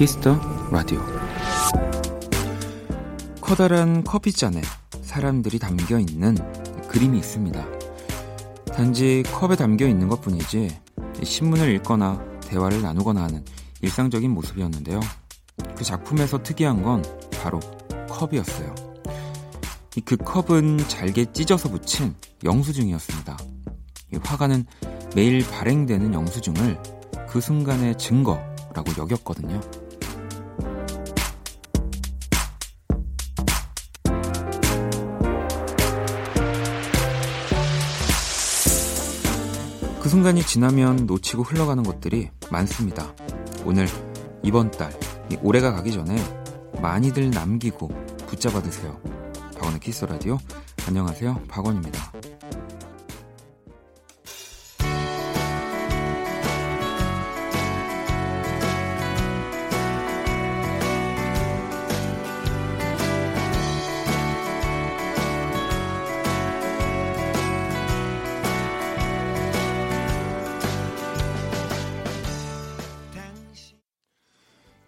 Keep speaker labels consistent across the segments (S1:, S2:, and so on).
S1: 키스 더 라디오 커다란 커피잔에 사람들이 담겨 있는 그림이 있습니다. 단지 컵에 담겨 있는 것 뿐이지 신문을 읽거나 대화를 나누거나 하는 일상적인 모습이었는데요. 그 작품에서 특이한 건 바로 컵이었어요. 그 컵은 잘게 찢어서 붙인 영수증이었습니다. 화가는 매일 발행되는 영수증을 그 순간의 증거라고 여겼거든요. 순간이 지나면 놓치고 흘러가는 것들이 많습니다. 오늘, 이번 달, 올해가 가기 전에 많이들 남기고 붙잡아 드세요. 박원의 키스 라디오. 안녕하세요. 박원입니다.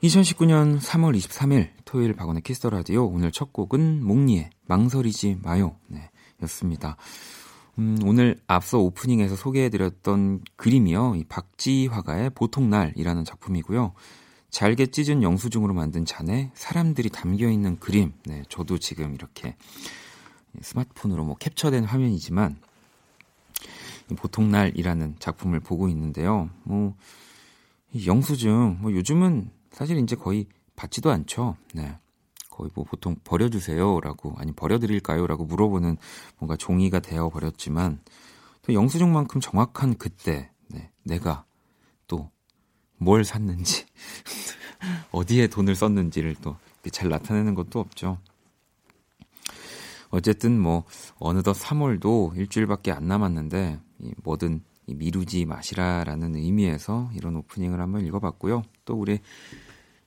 S1: 2019년 3월 23일 토요일 박원의 키스 더 라디오 오늘 첫 곡은 몽니의 망설이지 마요 네, 였습니다. 음, 오늘 앞서 오프닝에서 소개해드렸던 그림이요. 이 박지 화가의 보통날이라는 작품이고요. 잘게 찢은 영수증으로 만든 잔에 사람들이 담겨 있는 그림. 네, 저도 지금 이렇게 스마트폰으로 뭐 캡처된 화면이지만 보통날이라는 작품을 보고 있는데요. 뭐 영수증 뭐 요즘은 사실 이제 거의 받지도 않죠. 네. 거의 뭐 보통 버려주세요라고 아니 버려드릴까요라고 물어보는 뭔가 종이가 되어 버렸지만 또 영수증만큼 정확한 그때 네, 내가 또 뭘 샀는지 어디에 돈을 썼는지를 또 잘 나타내는 것도 없죠. 어쨌든 뭐 어느덧 3월도 일주일밖에 안 남았는데 뭐든 미루지 마시라라는 의미에서 이런 오프닝을 한번 읽어봤고요. 또 우리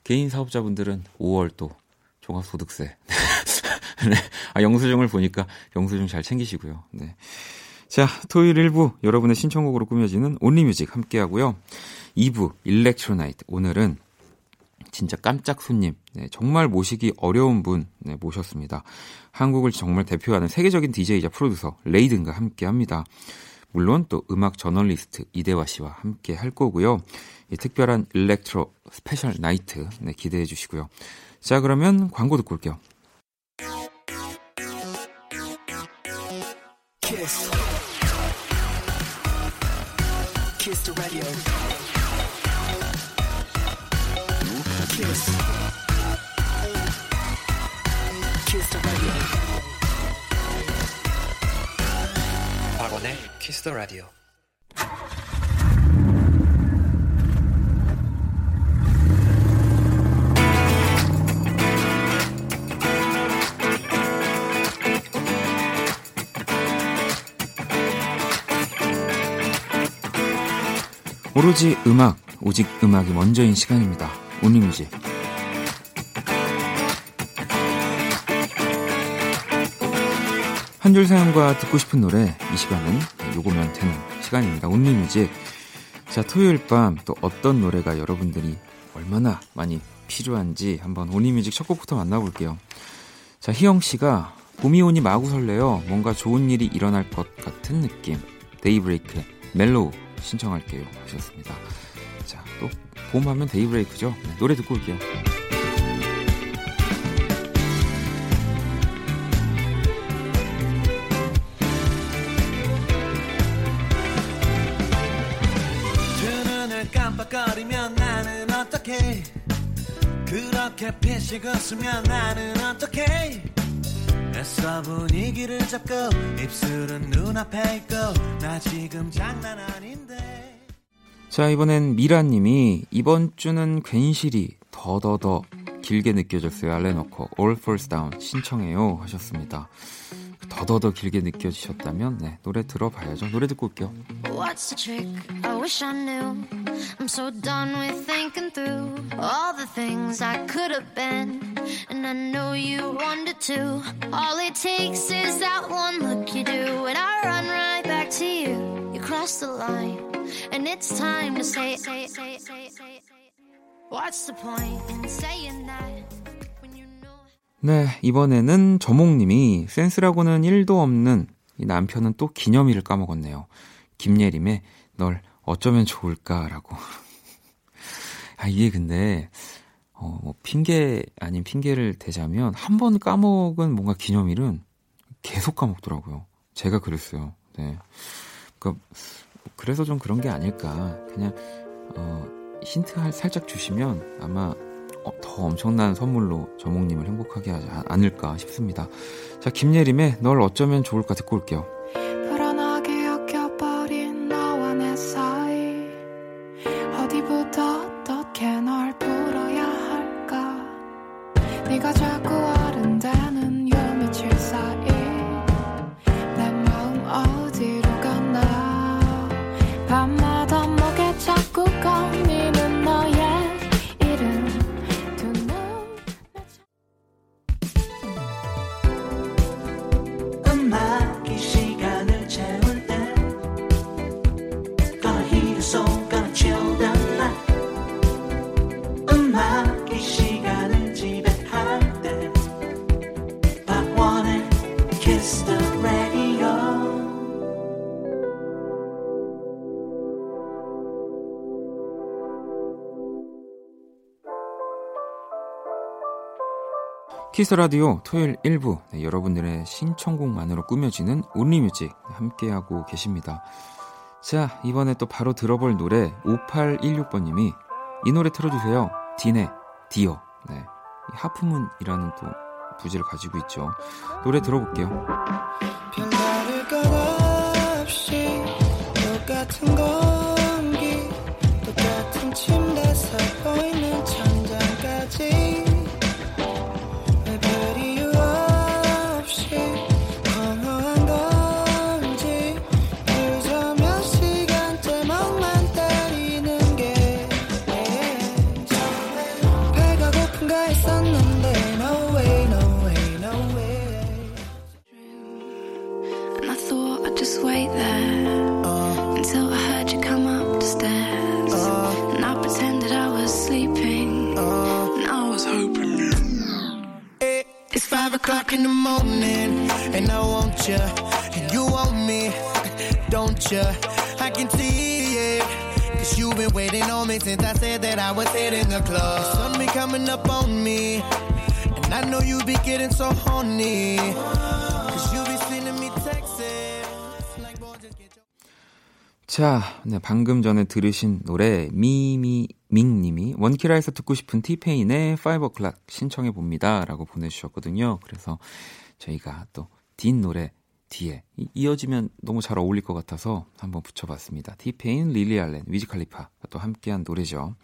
S1: 개인 사업자분들은 5월 또 종합소득세. 네. 아, 영수증을 보니까 영수증 잘 챙기시고요. 네. 자, 토요일 1부 여러분의 신청곡으로 꾸며지는 온리뮤직 함께 하고요. 2부 일렉트로나이트. 오늘은 진짜 깜짝 손님, 네, 정말 모시기 어려운 분 네, 모셨습니다. 한국을 정말 대표하는 세계적인 DJ이자 프로듀서 레이든과 함께 합니다. 물론 또 음악 저널리스트 이대화 씨와 함께 할 거고요. 이 특별한 일렉트로 스페셜 나이트 네, 기대해 주시고요. 자, 그러면 광고 듣고 올게요. 키스. 키스 박원의 키스 더 라디오. 오로지 음악, 오직 음악이 먼저인 시간입니다. 온리뮤직. 한 줄 사연과 듣고 싶은 노래, 이 시간은 요거면 되는 시간입니다. Only Music. 자, 토요일 밤 또 어떤 노래가 여러분들이 얼마나 많이 필요한지 한번 Only Music 첫 곡부터 만나볼게요. 자, 희영 씨가 봄이 오니 마구 설레요. 뭔가 좋은 일이 일어날 것 같은 느낌. 데이브레이크의 Mellow 신청할게요 하셨습니다. 자, 또 봄 하면 데이브레이크죠. 네, 노래 듣고 올게요. 그렇게 피식 웃으면 나는 어떻게 애써 분위기를 잡고 입술은 눈앞에 있고 나 지금 장난 아닌데. 자 이번엔 미라님이 이번 주는 괜시리 더더더 길게 느껴졌어요. 알레노코 All Falls Down 신청해요 하셨습니다 더더더 길게 느껴지셨다면 네 노래 들어봐야죠 노래 듣고 올게요 What's the trick? I wish I knew I'm so done with thinking through all the things I could have been and I know you wanted to all it takes is that one look you do and I run right back to you crossed the line, and it's time to say, say, say, say, say. What's the point in saying that? 네, 이번에는 저몽님이 센스라고는 1도 없는 이 남편은 또 기념일을 까먹었네요. 김예림의 널 어쩌면 좋을까라고. 아, 이게 근데, 어, 뭐, 핑계 아닌 핑계를 대자면, 한 번 까먹은 뭔가 기념일은 계속 까먹더라고요. 제가 그랬어요. 네. 그 그래서 좀 그런 게 아닐까. 그냥, 어, 힌트 살짝 주시면 아마 어, 더 엄청난 선물로 저몽님을 행복하게 하지 않을까 싶습니다. 자, 김예림의 널 어쩌면 좋을까 듣고 올게요. Kiss the Radio 토요일 1부 네, 여러분들의 신청곡만으로 꾸며지는 Only Music 함께하고 계십니다. 자 이번에 또 바로 들어볼 노래 5816번님이 이 노래 틀어주세요. 딘의 D 어 네, half moon이라는 또 부제를 가지고 있죠. 노래 들어볼게요. O'clock in the morning, and I want you, and you want me, don't you? I can see it. Cause you've been waiting on me since I said that I was hitting the club. The sun be coming up on me, and I know you be getting so horny. 자, 네, 방금 전에 들으신 노래 미미 밍님이 원키라에서 듣고 싶은 티페인의 5o'clock 신청해 봅니다라고 보내주셨거든요. 그래서 저희가 또 딘 노래 뒤에 이어지면 너무 잘 어울릴 것 같아서 한번 붙여봤습니다. 티페인, 릴리 알렌, 위즈칼리파 또 함께한 노래죠.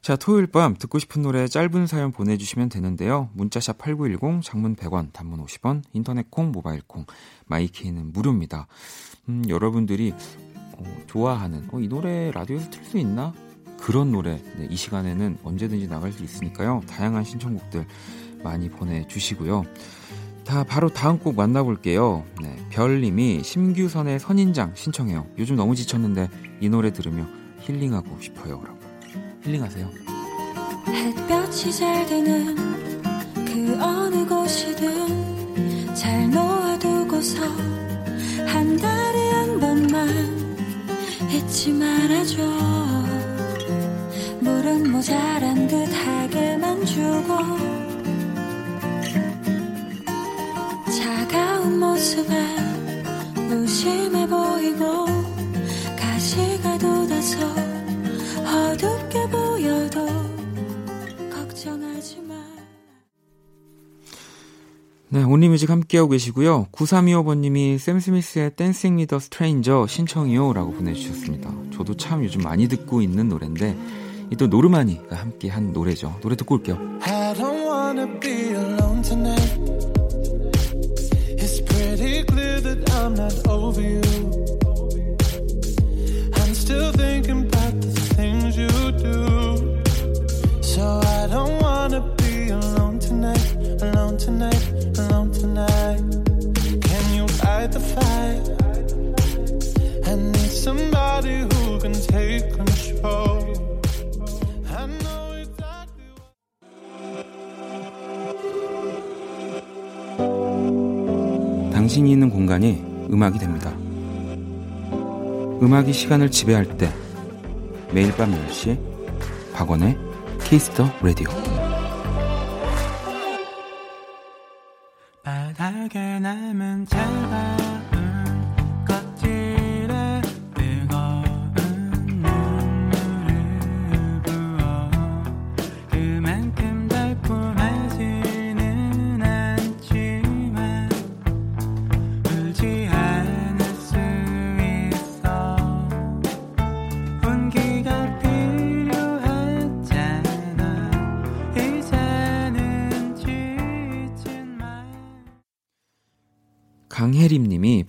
S1: 자, 토요일 밤 듣고 싶은 노래 짧은 사연 보내주시면 되는데요. 문자샵 8910, 장문 100원, 단문 50원, 인터넷 콩, 모바일 콩, 마이케이는 무료입니다. 음, 여러분들이 어, 좋아하는, 어, 이 노래 라디오에서 틀 수 있나? 그런 노래 네, 이 시간에는 언제든지 나갈 수 있으니까요. 다양한 신청곡들 많이 보내주시고요. 다 바로 다음 곡 만나볼게요. 네, 별님이 심규선의 선인장 신청해요. 요즘 너무 지쳤는데 이 노래 들으며 힐링하고 싶어요. 라고. 힐링하세요. 햇볕이 잘 드는 그 어느 곳이든 잘 놓아두고서 한 달에 한 번만 잊지 말아줘. 물은 모자란 듯하게만 주고 차가운 모습에 무심해 보이고 가시가 돋아서 어둡게 보여도 걱정하지 마. 네, Only Music 함께하고 계시고요. 9325번님이 샘 스미스의 Dancing with a Stranger 신청이요 라고 보내주셨습니다. 저도 참 요즘 많이 듣고 있는 노래인데 또 노르마니가 함께 한 노래죠. 노래 듣고 올게요. I don't wanna be alone tonight. It's pretty clear that I'm not over you. I'm still thinking tonight, alone tonight. Can you fight the fight? I need can take control. 당신이 있는 공간이 음악이 됩니다. 음악이 시간을 지배할 때 매일 밤 10시 박원의 키스터 라디오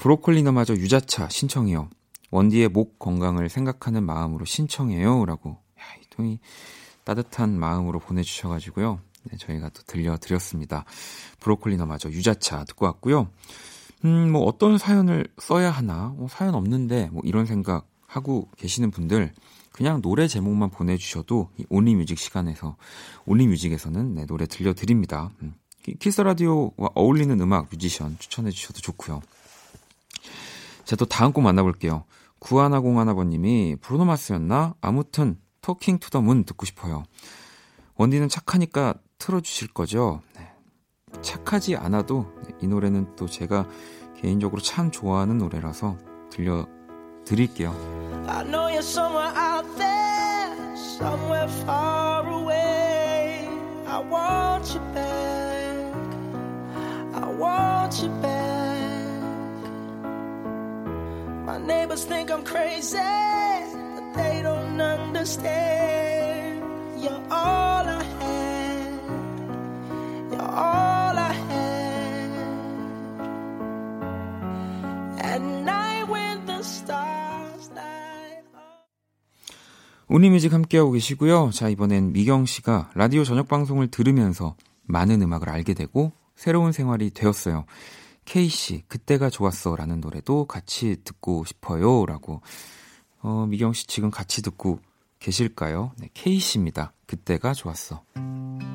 S1: 브로콜리너마저 유자차 신청해요. 원디의 목 건강을 생각하는 마음으로 신청해요 라고 야, 이 통이 따뜻한 마음으로 보내주셔가지고요. 네, 저희가 또 들려드렸습니다. 브로콜리너마저 유자차 듣고 왔고요. 음, 뭐 어떤 사연을 써야 하나, 뭐 사연 없는데 뭐 이런 생각 하고 계시는 분들 그냥 노래 제목만 보내주셔도 이 온리뮤직 시간에서 온리뮤직에서는 네, 노래 들려드립니다. 음. Kiss the Radio와 어울리는 음악 뮤지션 추천해 주셔도 좋고요. 자, 또 다음 곡 만나볼게요. 구하나공하나번님이 브루노 마스였나? 아무튼 Talking to the Moon 듣고 싶어요. 원디는 착하니까 틀어주실 거죠? 네. 착하지 않아도 이 노래는 또 제가 개인적으로 참 좋아하는 노래라서 들려드릴게요. I know you're somewhere out there, somewhere far away. I want you back. want you back. Neighbors think I'm crazy, but they don't understand. You're all I had. You're all I had. At night when the stars light up. 우니뮤직 함께하고 계시고요. 자, 이번엔 미경 씨가 라디오 저녁 방송을 들으면서 많은 음악을 알게 되고 새로운 생활이 되었어요. K씨, 그때가 좋았어. 라는 노래도 같이 듣고 싶어요. 라고. 어, 미경씨 지금 같이 듣고 계실까요? 네, K씨입니다. 그때가 좋았어.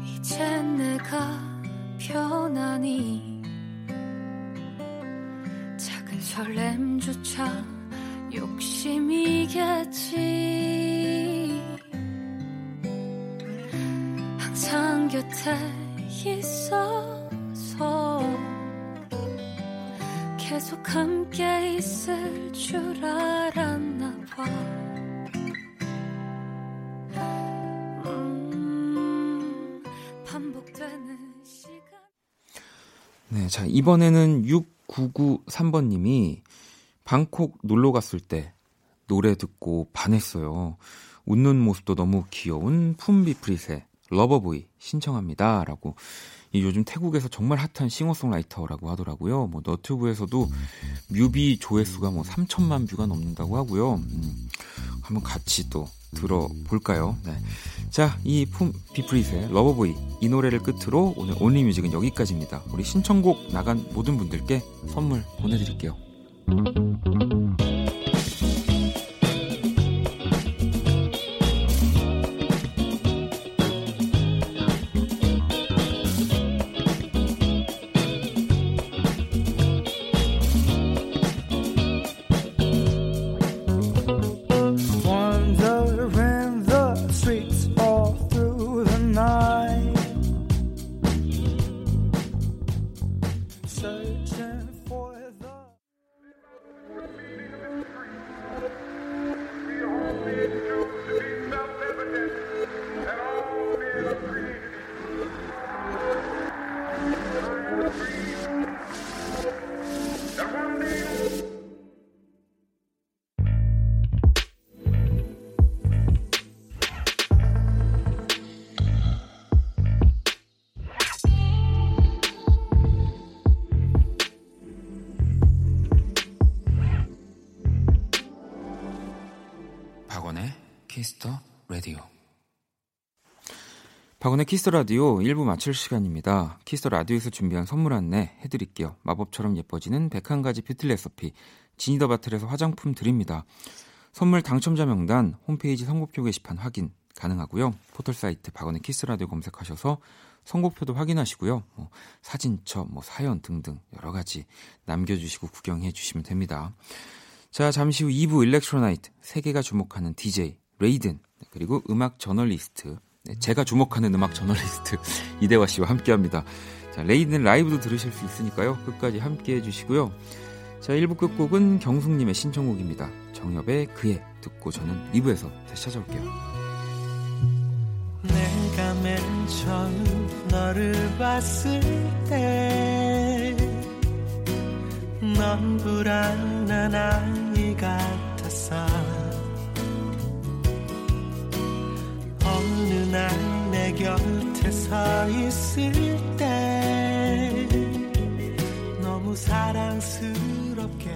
S1: 이제 내가 편하니 작은 설렘조차 욕심이겠지 항상 곁에 있어 있어서 계속 함께 있을 줄 알았나 봐. 음. 네, 자, 이번에는 6993번님이 방콕 놀러 갔을 때 노래 듣고 반했어요. 웃는 모습도 너무 귀여운 품 비푸릿의 Lover Boy 신청합니다. 라고 이 요즘 태국에서 정말 핫한 싱어송라이터라고 하더라고요. 뭐 너튜브에서도 뮤비 조회수가 뭐 3천만 view가 넘는다고 하고요. 음, 한번 같이 또 들어볼까요? 네. 자, 이 품 비푸릿의 Lover Boy 이 노래를 끝으로 오늘 Only Music은 여기까지입니다. 우리 신청곡 나간 모든 분들께 선물 보내드릴게요. 박원의 Kiss the Radio 1부 마칠 시간입니다. Kiss the Radio에서 준비한 선물 안내 해드릴게요. 마법처럼 예뻐지는 101가지 뷰티 레시피 지니더 바틀에서 화장품 드립니다. 선물 당첨자 명단 홈페이지 선곡표 게시판 확인 가능하고요. 포털 사이트 박원의 Kiss the Radio 검색하셔서 선곡표도 확인하시고요. 뭐 사진첩, 뭐 사연 등등 여러 가지 남겨주시고 구경해 주시면 됩니다. 자, 잠시 후 2부 Electro Night 세계가 주목하는 DJ 레이든 그리고 음악 저널리스트 네, 제가 주목하는 음악 저널리스트 이대화 씨와 함께합니다. 자, 레이든 라이브도 들으실 수 있으니까요. 끝까지 함께해 주시고요. 자, 1부 끝곡은 경숙님의 신청곡입니다. 정엽의 그애 듣고 저는 2부에서 다시 찾아올게요. 내가 맨 처음 너를 봤을 때 넌 불안한 아이 같았어 날내 곁에 서 있을 때 너무 사랑스럽게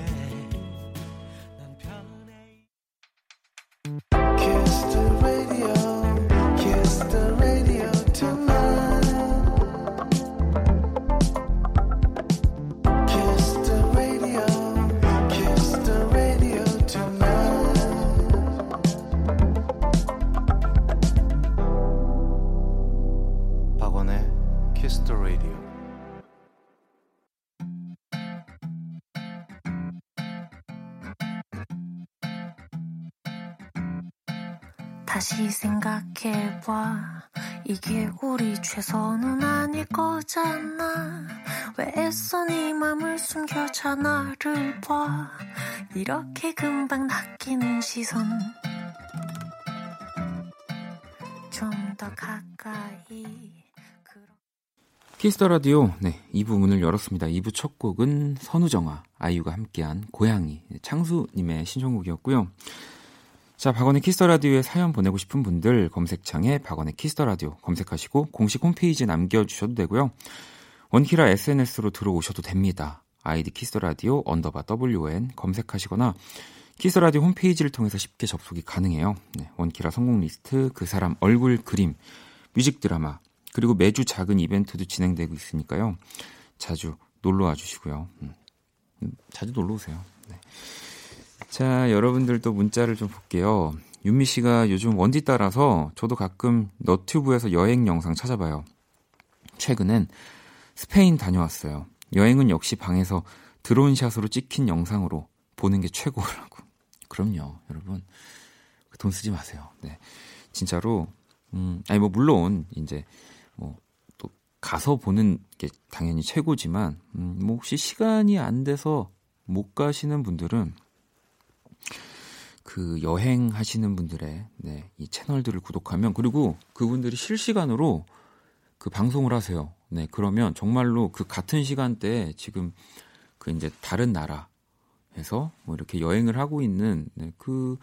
S1: 생각해봐. 이게 우리 최선은 아닐 거잖아. 왜 애써 네 맘을 숨겨 자 나를 봐. 이렇게 금방 낚이는 시선. 좀 더 가까이. Kiss the Radio. 네, 2부 문을 열었습니다. 2부 첫 곡은 선우정아 아이유가 함께한 고양이. 창수님의 신청곡이었고요. 자, 박원의 Kiss the Radio에 사연 보내고 싶은 분들 검색창에 박원의 Kiss the Radio 검색하시고 공식 홈페이지에 남겨 주셔도 되고요. 원키라 SNS로 들어오셔도 됩니다. 아이디 Kiss the Radio underbar WN 검색하시거나 Kiss the Radio 홈페이지를 통해서 쉽게 접속이 가능해요. 네, 원키라 성공 리스트, 그 사람 얼굴 그림, 뮤직 드라마, 그리고 매주 작은 이벤트도 진행되고 있으니까요. 자주 놀러 와 주시고요. 음, 음, 자주 놀러 오세요. 네. 자, 여러분들도 문자를 좀 볼게요. 윤미 씨가 요즘 원디 따라서 저도 가끔 너튜브에서 여행 영상 찾아봐요. 최근엔 스페인 다녀왔어요. 여행은 역시 방에서 드론샷으로 찍힌 영상으로 보는 게 최고라고. 그럼요, 여러분. 돈 쓰지 마세요. 네. 진짜로, 음, 아니, 뭐, 물론, 이제, 뭐, 또, 가서 보는 게 당연히 최고지만, 음, 뭐, 혹시 시간이 안 돼서 못 가시는 분들은 그 여행하시는 분들의 네, 이 채널들을 구독하면 그리고 그분들이 실시간으로 그 방송을 하세요. 네, 그러면 정말로 그 같은 시간대에 지금 그 이제 다른 나라에서 뭐 이렇게 여행을 하고 있는 네, 그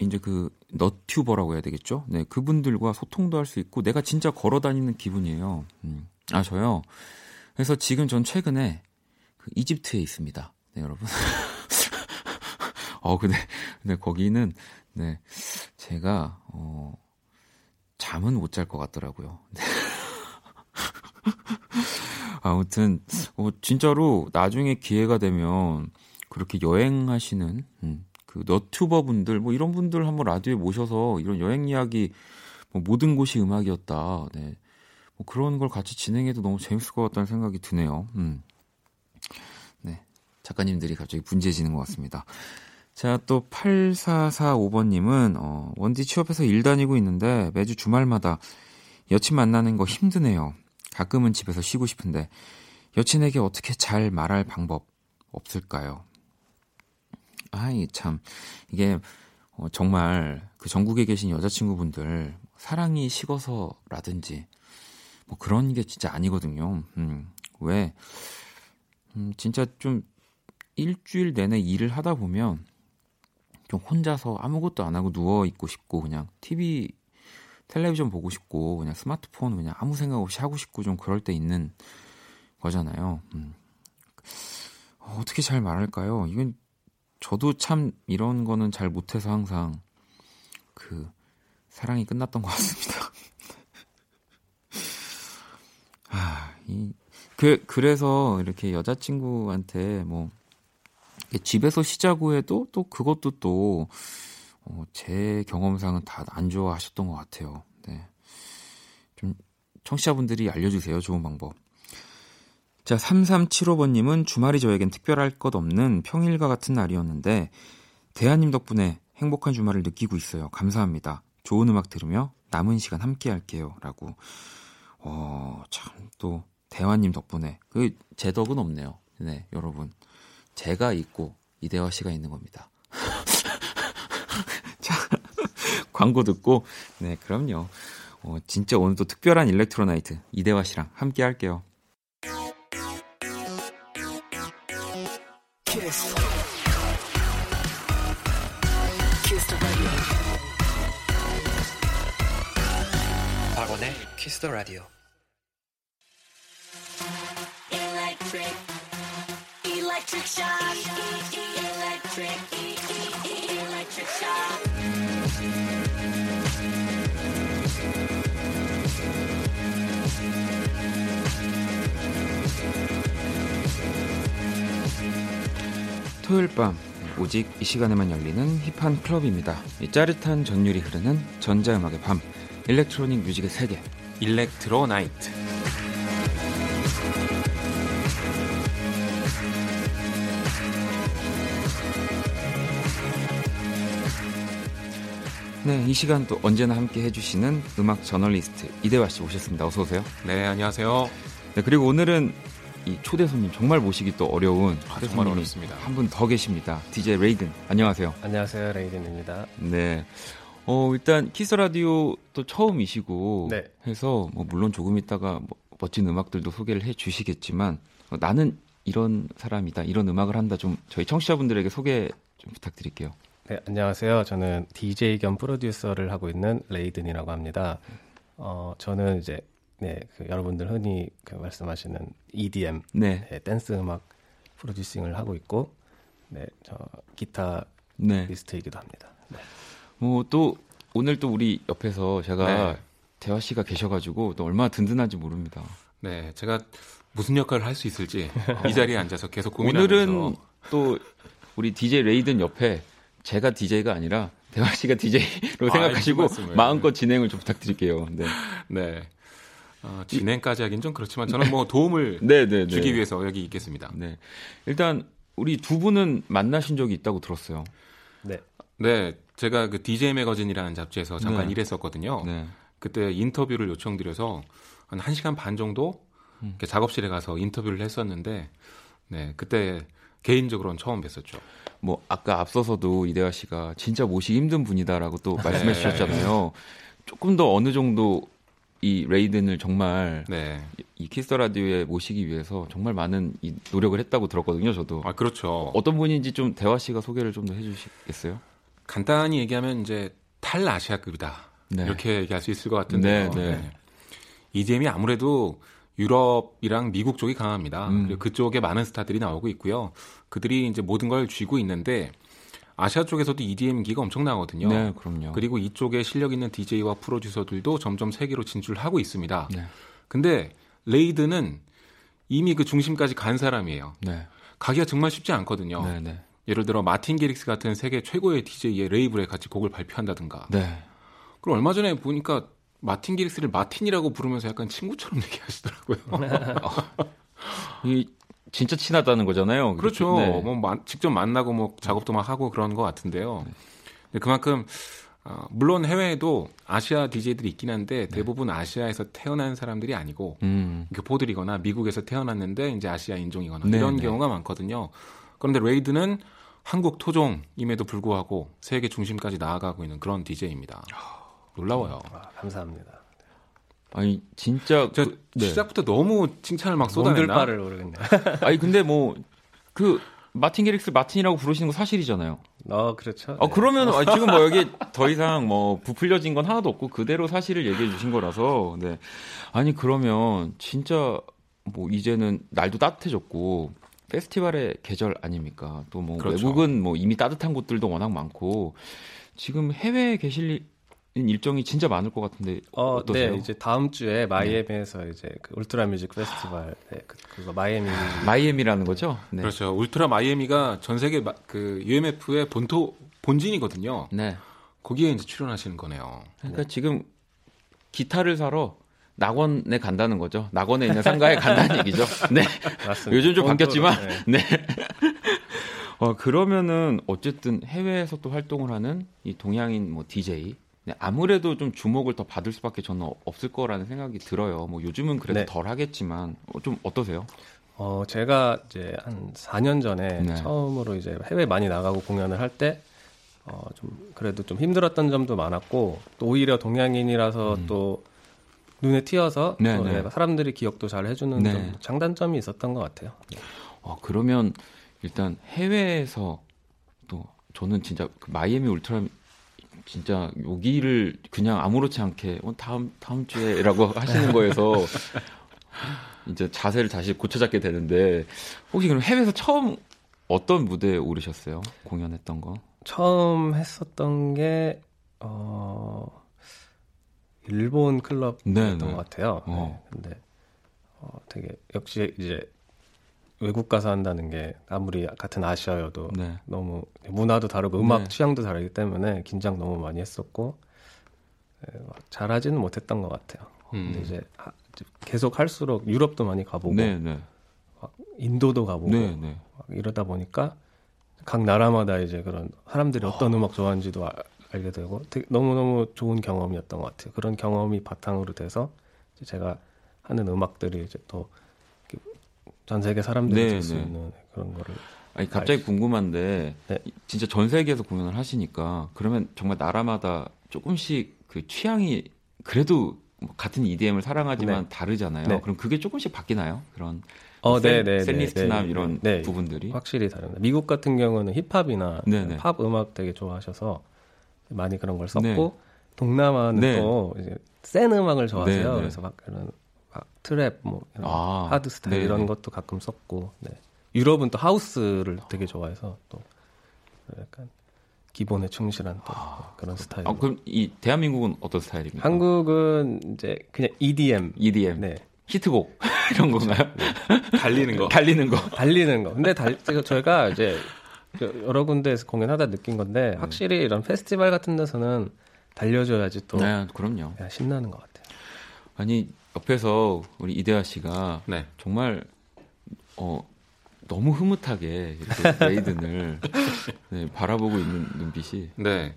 S1: 이제 그 너튜버라고 해야 되겠죠? 네, 그분들과 소통도 할 수 있고 내가 진짜 걸어 다니는 기분이에요. 음. 아, 저요. 그래서 지금 전 최근에 그 이집트에 있습니다. 네, 여러분. 어, 근데, 근데 거기는, 네, 제가, 어, 잠은 못 잘 것 같더라고요. 네. 아무튼, 어, 진짜로 나중에 기회가 되면 그렇게 여행하시는, 음, 그 너튜버 분들, 뭐 이런 분들 한번 라디오에 모셔서 이런 여행 이야기, 뭐 모든 곳이 음악이었다. 네. 뭐 그런 걸 같이 진행해도 너무 재밌을 것 같다는 생각이 드네요. 음. 네. 작가님들이 갑자기 분주해지는 것 같습니다. 자, 또 8445번님은, 어, 원디 취업해서 일 다니고 있는데 매주 주말마다 여친 만나는 거 힘드네요. 가끔은 집에서 쉬고 싶은데 여친에게 어떻게 잘 말할 방법 없을까요? 아이, 참. 이게, 어, 정말 그 전국에 계신 여자친구분들 사랑이 식어서라든지 뭐 그런 게 진짜 아니거든요. 음, 왜? 음, 진짜 좀 일주일 내내 일을 하다 보면 좀 혼자서 아무것도 안 하고 누워 있고 싶고 그냥 TV 텔레비전 보고 싶고 그냥 스마트폰 그냥 아무 생각 없이 하고 싶고 좀 그럴 때 있는 거잖아요. 음. 어, 어떻게 잘 말할까요? 이건 저도 참 이런 거는 잘 못해서 항상 그 사랑이 끝났던 것 같습니다. 아, 이, 그, 그래서 이렇게 여자친구한테 뭐 집에서 쉬자고 해도 또 그것도 또, 어, 제 경험상은 다 안 좋아하셨던 것 같아요. 네. 좀, 청취자분들이 알려주세요. 좋은 방법. 자, 3375번님은 주말이 저에겐 특별할 것 없는 평일과 같은 날이었는데, 대한님 덕분에 행복한 주말을 느끼고 있어요. 감사합니다. 좋은 음악 들으며 남은 시간 함께 할게요. 라고. 어, 참, 또, 대화님 덕분에. 그, 제 덕은 없네요. 네, 여러분. 제가 있고, 이대화 씨가 있는 겁니다. 자, 광고 듣고, 네, 그럼요. 어, 진짜 오늘 도 특별한 일렉트로나이트, 이대화 씨랑 함께 할게요. 키스 더 라디오. 토요일 밤 오직 이 시간에만 열리는 힙한 클럽입니다. 이 짜릿한 전율이 흐르는 전자음악의 밤 electronic music의 세계
S2: Electro Night
S1: 네, 이 시간 또 언제나 함께 해주시는 음악 저널리스트 이대화 씨 오셨습니다. 어서 오세요.
S2: 네, 안녕하세요.
S1: 네, 그리고 오늘은 이 초대 손님 정말 모시기 또 어려운
S2: 아, 정말 어렵습니다.
S1: 한 분 더 계십니다. DJ 레이든. 안녕하세요.
S3: 안녕하세요, 레이든입니다.
S1: 네. 어, 일단 Kiss the Radio 또 처음이시고 네. 해서 뭐 물론 조금 있다가 뭐 멋진 음악들도 소개를 해 주시겠지만 어, 나는 이런 사람이다. 이런 음악을 한다. 좀 저희 청취자분들에게 소개 좀 부탁드릴게요.
S3: 네, 안녕하세요. 저는 DJ 겸 프로듀서를 하고 있는 레이든이라고 합니다. 어, 저는 이제 네, 그 여러분들 흔히 그 말씀하시는 EDM, 네. 네, 댄스 음악 프로듀싱을 하고 있고, 네, 저 기타 네. 리스트이기도 합니다. 네.
S1: 뭐또 오늘 또 우리 옆에서 제가 네. 대화 씨가 계셔가지고 또 얼마나 든든한지 모릅니다.
S2: 네, 제가 무슨 역할을 할 수 있을지 이 자리에 앉아서 계속 고민하면서
S1: 오늘은 또 우리 DJ 레이든 옆에 제가 DJ가 아니라 대화 씨가 DJ로 아, 생각하시고 마음껏 진행을 좀 부탁드릴게요. 네.
S2: 네. 어, 진행까지 하긴 좀 그렇지만 저는 뭐 도움을 네, 네, 네. 주기 위해서 여기 있겠습니다.
S1: 네. 일단 우리 두 분은 만나신 적이 있다고 들었어요.
S2: 네. 네. 제가 그 DJ 매거진이라는 잡지에서 잠깐 네. 일했었거든요. 네. 그때 인터뷰를 요청드려서 한 1시간 반 정도 음. 작업실에 가서 인터뷰를 했었는데 네. 그때 개인적으로는 처음 뵀었죠.
S1: 뭐 아까 앞서서도 이대화 씨가 진짜 모시기 힘든 분이다라고 또 말씀해 네. 주셨잖아요. 조금 더 어느 정도 이 레이든을 정말 네. 이 Kiss the Radio에 모시기 위해서 정말 많은 이 노력을 했다고 들었거든요. 저도.
S2: 아 그렇죠.
S1: 어떤 분인지 좀 대화 씨가 소개를 좀 더 해주시겠어요?
S2: 간단히 얘기하면 이제 탈 아시아급이다 네. 이렇게 얘기할 수 있을 것 같은데요. 네, 네. 네. EDM이 아무래도 유럽이랑 미국 쪽이 강합니다. 음. 그리고 그쪽에 많은 스타들이 나오고 있고요. 그들이 이제 모든 걸 쥐고 있는데 아시아 쪽에서도 EDM 인기가 엄청나거든요. 네, 그럼요. 그리고 이쪽에 실력 있는 DJ와 프로듀서들도 점점 세계로 진출하고 있습니다. 네. 근데 레이든은 이미 그 중심까지 간 사람이에요. 네. 가기가 정말 쉽지 않거든요. 네, 네. 예를 들어 마틴 게릭스 같은 세계 최고의 DJ의 레이블에 같이 곡을 발표한다든가. 네. 그럼 얼마 전에 보니까 마틴 게릭스를 마틴이라고 부르면서 약간 친구처럼 얘기하시더라고요.
S1: 이 진짜 친하다는 거잖아요.
S2: 그렇죠. 네. 뭐 마, 직접 만나고 뭐 작업도 막 하고 그런 것 같은데요. 네. 그만큼 어, 물론 해외에도 아시아 DJ들이 있긴 한데 네. 대부분 아시아에서 태어난 사람들이 아니고 음. 교포들이거나 미국에서 태어났는데 이제 아시아 인종이거나 네, 이런 네. 경우가 많거든요. 그런데 레이든은 한국 토종임에도 불구하고 세계 중심까지 나아가고 있는 그런 DJ입니다. 놀라워요.
S3: 아, 감사합니다.
S1: 아니 진짜
S2: 저 그, 네. 시작부터 너무 칭찬을 막 쏟아냈나?
S3: 바를 모르겠네.
S1: 아니 근데 뭐 그 마틴 게릭스 마틴이라고 부르시는 거 사실이잖아요.
S3: 어 그렇죠.
S1: 아 그러면 아, 지금 뭐 여기 더 이상 뭐 부풀려진 건 하나도 없고 그대로 사실을 얘기해 주신 거라서 네. 아니 그러면 진짜 뭐 이제는 날도 따뜻해졌고 페스티벌의 계절 아닙니까? 또뭐 그렇죠. 외국은 뭐 이미 따뜻한 곳들도 워낙 많고 지금 해외에 계실 일정이 진짜 많을 것 같은데 어, 어떠세요?
S3: 네, 이제 다음 주에 마이애미에서 네. 이제 그 Ultra Music Festival 네, 그, 그거 마이애미
S1: 마이애미라는 거죠?
S2: 네. 그렇죠. 울트라 마이애미가 전 세계 마, 그 UMF의 본토 본진이거든요. 네. 거기에 이제 출연하시는 거네요.
S1: 그러니까 네. 지금 기타를 사러 낙원에 간다는 거죠. 낙원에 있는 상가에 간다는 얘기죠. 네. 맞습니다. 요즘 좀 바뀌었지만 네. 네. 어, 그러면은 어쨌든 해외에서 또 활동을 하는 이 동양인 뭐 DJ 네, 아무래도 좀 주목을 더 받을 수밖에 저는 없을 거라는 생각이 들어요. 뭐 요즘은 그래도 네. 덜 하겠지만 어, 좀 어떠세요?
S3: 어, 제가 이제 한 4년 전에 네. 처음으로 이제 해외 많이 나가고 공연을 할때 어, 좀 그래도 좀 힘들었던 점도 많았고 또 오히려 동양인이라서 음. 또 눈에 띄어서 네, 네. 사람들이 기억도 잘 해주는 네. 좀 장단점이 있었던 것 같아요.
S1: 어, 그러면 일단 해외에서 또 저는 진짜 그 마이애미 울트라 진짜 여기를 그냥 아무렇지 않게 어, 다음 다음 주에라고 하시는 거에서 이제 자세를 다시 고쳐잡게 되는데 혹시 그럼 해외에서 처음 어떤 무대에 오르셨어요? 공연했던 거?
S3: 처음 했었던 게 어. 일본 클럽이었던. 것 같아요. 어. 네. 근데 어, 되게 역시 이제 외국 가서 한다는 게 아무리 같은 아시아여도 네. 너무 문화도 다르고 음악 네. 취향도 다르기 때문에 긴장 너무 많이 했었고 네, 막 잘하지는 못했던 것 같아요. 음. 근데 이제 계속 할수록 유럽도 많이 가보고 네, 네. 막 인도도 가보고 네, 막 이러다 보니까 각 나라마다 이제 그런 사람들이 어떤 어. 음악 좋아하는지도 알게 되고 되게 너무 너무 좋은 경험이었던 것 같아요. 그런 경험이 바탕으로 돼서 제가 하는 음악들이 이제 또 전 세계 사람들이 네, 들수 네. 있는 그런 거를
S1: 아니 갑자기 궁금한데 네. 진짜 전 세계에서 공연을 하시니까 그러면 정말 나라마다 조금씩 그 취향이 그래도 뭐 같은 EDM을 사랑하지만 네. 다르잖아요. 네. 그럼 그게 조금씩 바뀌나요? 그런 어, 네, 네, 셀리스트나 이런 부분들이
S3: 확실히 다릅니다. 미국 같은 경우는 힙합이나 팝 음악 되게 좋아하셔서 많이 그런 걸 썼고 네. 동남아는 네. 또 이제 센 음악을 좋아하세요. 네, 네. 그래서 막 그런 막 트랩 뭐 이런 아, 하드 스타일 네. 이런 것도 가끔 썼고 네. 유럽은 또 하우스를 되게 좋아해서 또 약간 기본에 충실한 또 아, 그런 스타일.
S1: 아, 그럼 이 대한민국은 어떤 스타일입니까?
S3: 한국은 이제 그냥 EDM.
S1: EDM. 네. 히트곡 이런 건가요?
S2: 네. 달리는 거.
S1: 달리는 거.
S3: 달리는 거. 근데 달 저희가 이제 그 여러 군데에서 공연하다 느낀 건데 네. 확실히 이런 페스티벌 같은 데서는 달려줘야지 또
S1: 네, 그럼요.
S3: 신나는 것 같아요.
S1: 아니 옆에서 우리 이대하 씨가 네. 정말 어 너무 흐뭇하게 이렇게 레이든을 네, 바라보고 있는 눈빛이.
S2: 네.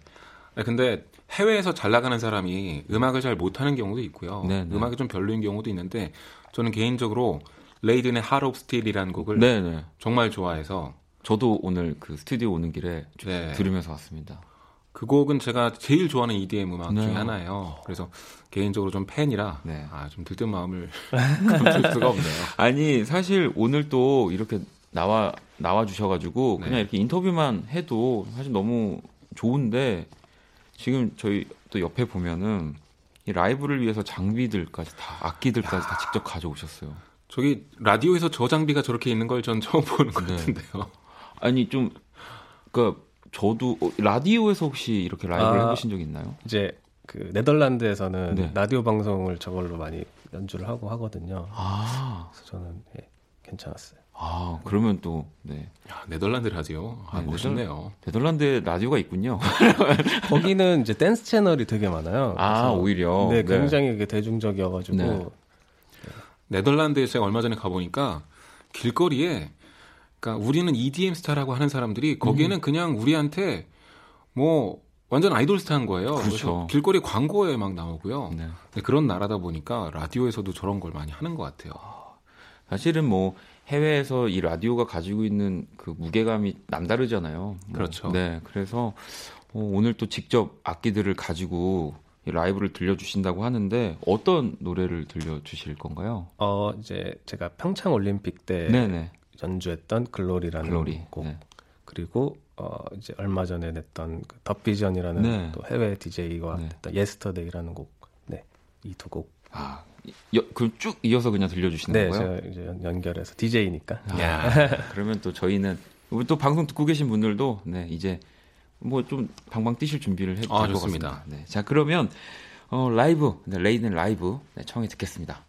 S2: 네. 근데 해외에서 잘 나가는 사람이 음악을 잘 못하는 경우도 있고요. 네, 네. 음악이 좀 별로인 경우도 있는데 저는 개인적으로 레이든의 Heart of Steel이라는 곡을 네, 네. 정말 좋아해서
S1: 저도 오늘 그 스튜디오 오는 길에 네. 들으면서 왔습니다.
S2: 그 곡은 제가 제일 좋아하는 EDM 음악 네. 중에 하나예요. 그래서 개인적으로 좀 팬이라 네. 아, 좀 들뜬 마음을 감출 수가 없네요.
S1: 아니 사실 오늘 또 이렇게 나와 나와 주셔가지고 그냥 네. 이렇게 인터뷰만 해도 사실 너무 좋은데 지금 저희 또 옆에 보면은 이 라이브를 위해서 장비들까지 다 악기들까지 야. 다 직접 가져오셨어요.
S2: 저기 라디오에서 저 장비가 저렇게 있는 걸 전 처음 보는 것 네. 같은데요.
S1: 아니 좀 그러니까 저도 어, 라디오에서 혹시 이렇게 라이브를 아, 해보신 적 있나요?
S3: 이제 그 네덜란드에서는 네. 라디오 방송을 저걸로 많이 연주를 하고 하거든요. 아, 그래서 저는 예, 괜찮았어요.
S1: 아, 그러면 또, 네.
S2: 야, 네덜란드 라디오. 아, 네, 멋있네요.
S1: 네덜란드 라디오가 있군요.
S3: 거기는 이제 댄스 채널이 되게 많아요.
S1: 아, 오히려.
S3: 네, 네. 굉장히 네. 대중적이어가지고. 네.
S2: 네덜란드에 제가 얼마 전에 가보니까 길거리에 그러니까 우리는 EDM 스타라고 하는 사람들이 거기에는 음. 그냥 우리한테 뭐 완전 아이돌 스타인 거예요. 그렇죠. 길거리 광고에 막 나오고요. 네. 그런 나라다 보니까 라디오에서도 저런 걸 많이 하는 것 같아요.
S1: 사실은 뭐 해외에서 이 라디오가 가지고 있는 그 무게감이 남다르잖아요. 뭐.
S2: 그렇죠.
S1: 네, 그래서 어, 오늘 또 직접 악기들을 가지고 라이브를 들려주신다고 하는데 어떤 노래를 들려주실 건가요?
S3: 어 이제 제가 평창 올림픽 때 네네. 연주했던 Glory라는 Glory. 곡 네. 그리고 어 이제 얼마 전에 냈던 그 DubVision이라는 네. 또 해외 DJ와 네. 했던 Yesterday라는 곡. 네. 이 두 곡.
S1: 아, 그럼 쭉 이어서 그냥 들려주시는
S3: 네,
S1: 거예요?
S3: 네, 제가 이제 연결해서 DJ니까.
S1: 아, 그러면 또 저희는 또 방송 듣고 계신 분들도 네, 이제
S4: 뭐 좀 방방 뛰실 준비를 해도 아, 될것 같습니다. 네. 자 그러면 어, 라이브 네, 레이든 라이브 네, 청해 듣겠습니다.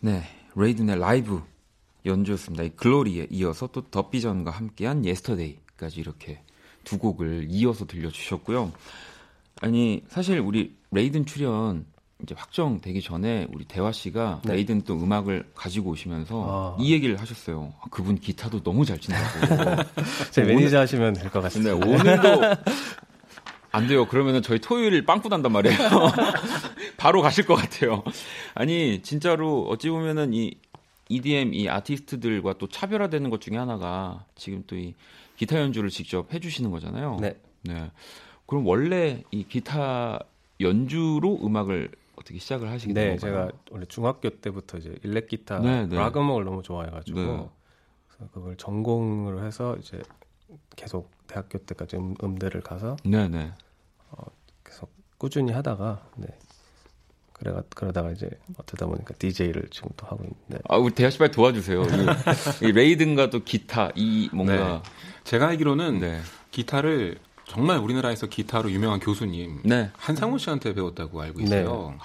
S1: 네, 레이든의 라이브 연주였습니다. 이 Glory에 이어서 또 DubVision과 함께한 Yesterday까지 이렇게 두 곡을 이어서 들려주셨고요. 아니 사실 우리 레이든 출연 이제 확정되기 전에 우리 대화 씨가 네. 레이든 또 음악을 가지고 오시면서 아. 이 얘기를 하셨어요. 아, 그분 기타도 너무 잘 친다고.
S3: 제 매니저 하시면 될 것 같습니다.
S1: 네, 오늘도 안 돼요. 그러면은 저희 토요일 빵꾸 난단 말이에요. 바로 가실 것 같아요. 아니, 진짜로 어찌 보면은 이 EDM 이 아티스트들과 또 차별화되는 것 중에 하나가 지금 또 이 기타 연주를 직접 해주시는 거잖아요.
S3: 네.
S1: 네. 그럼 원래 이 기타 연주로 음악을 어떻게 시작을 하시게 된
S3: 네, 건가요? 제가 원래 중학교 때부터 이제 일렉 기타, 네, 네. 락 음악을 너무 좋아해가지고 네. 그걸 전공으로 해서 이제 계속 대학교 때까지 음, 음대를 가서
S1: 네네.
S3: 어, 계속 꾸준히 하다가 네. 그래가 그러다가 이제 어쩌다 보니까 DJ를 지금 또 하고 있는데.
S1: 아 우리 대하 씨발 도와주세요. 이, 이 레이든과 또 기타 이 뭔가 네.
S2: 제가 알기로는 네. 기타를 정말 우리나라에서 기타로 유명한 교수님 네. 한상훈 씨한테 배웠다고 알고 있어요.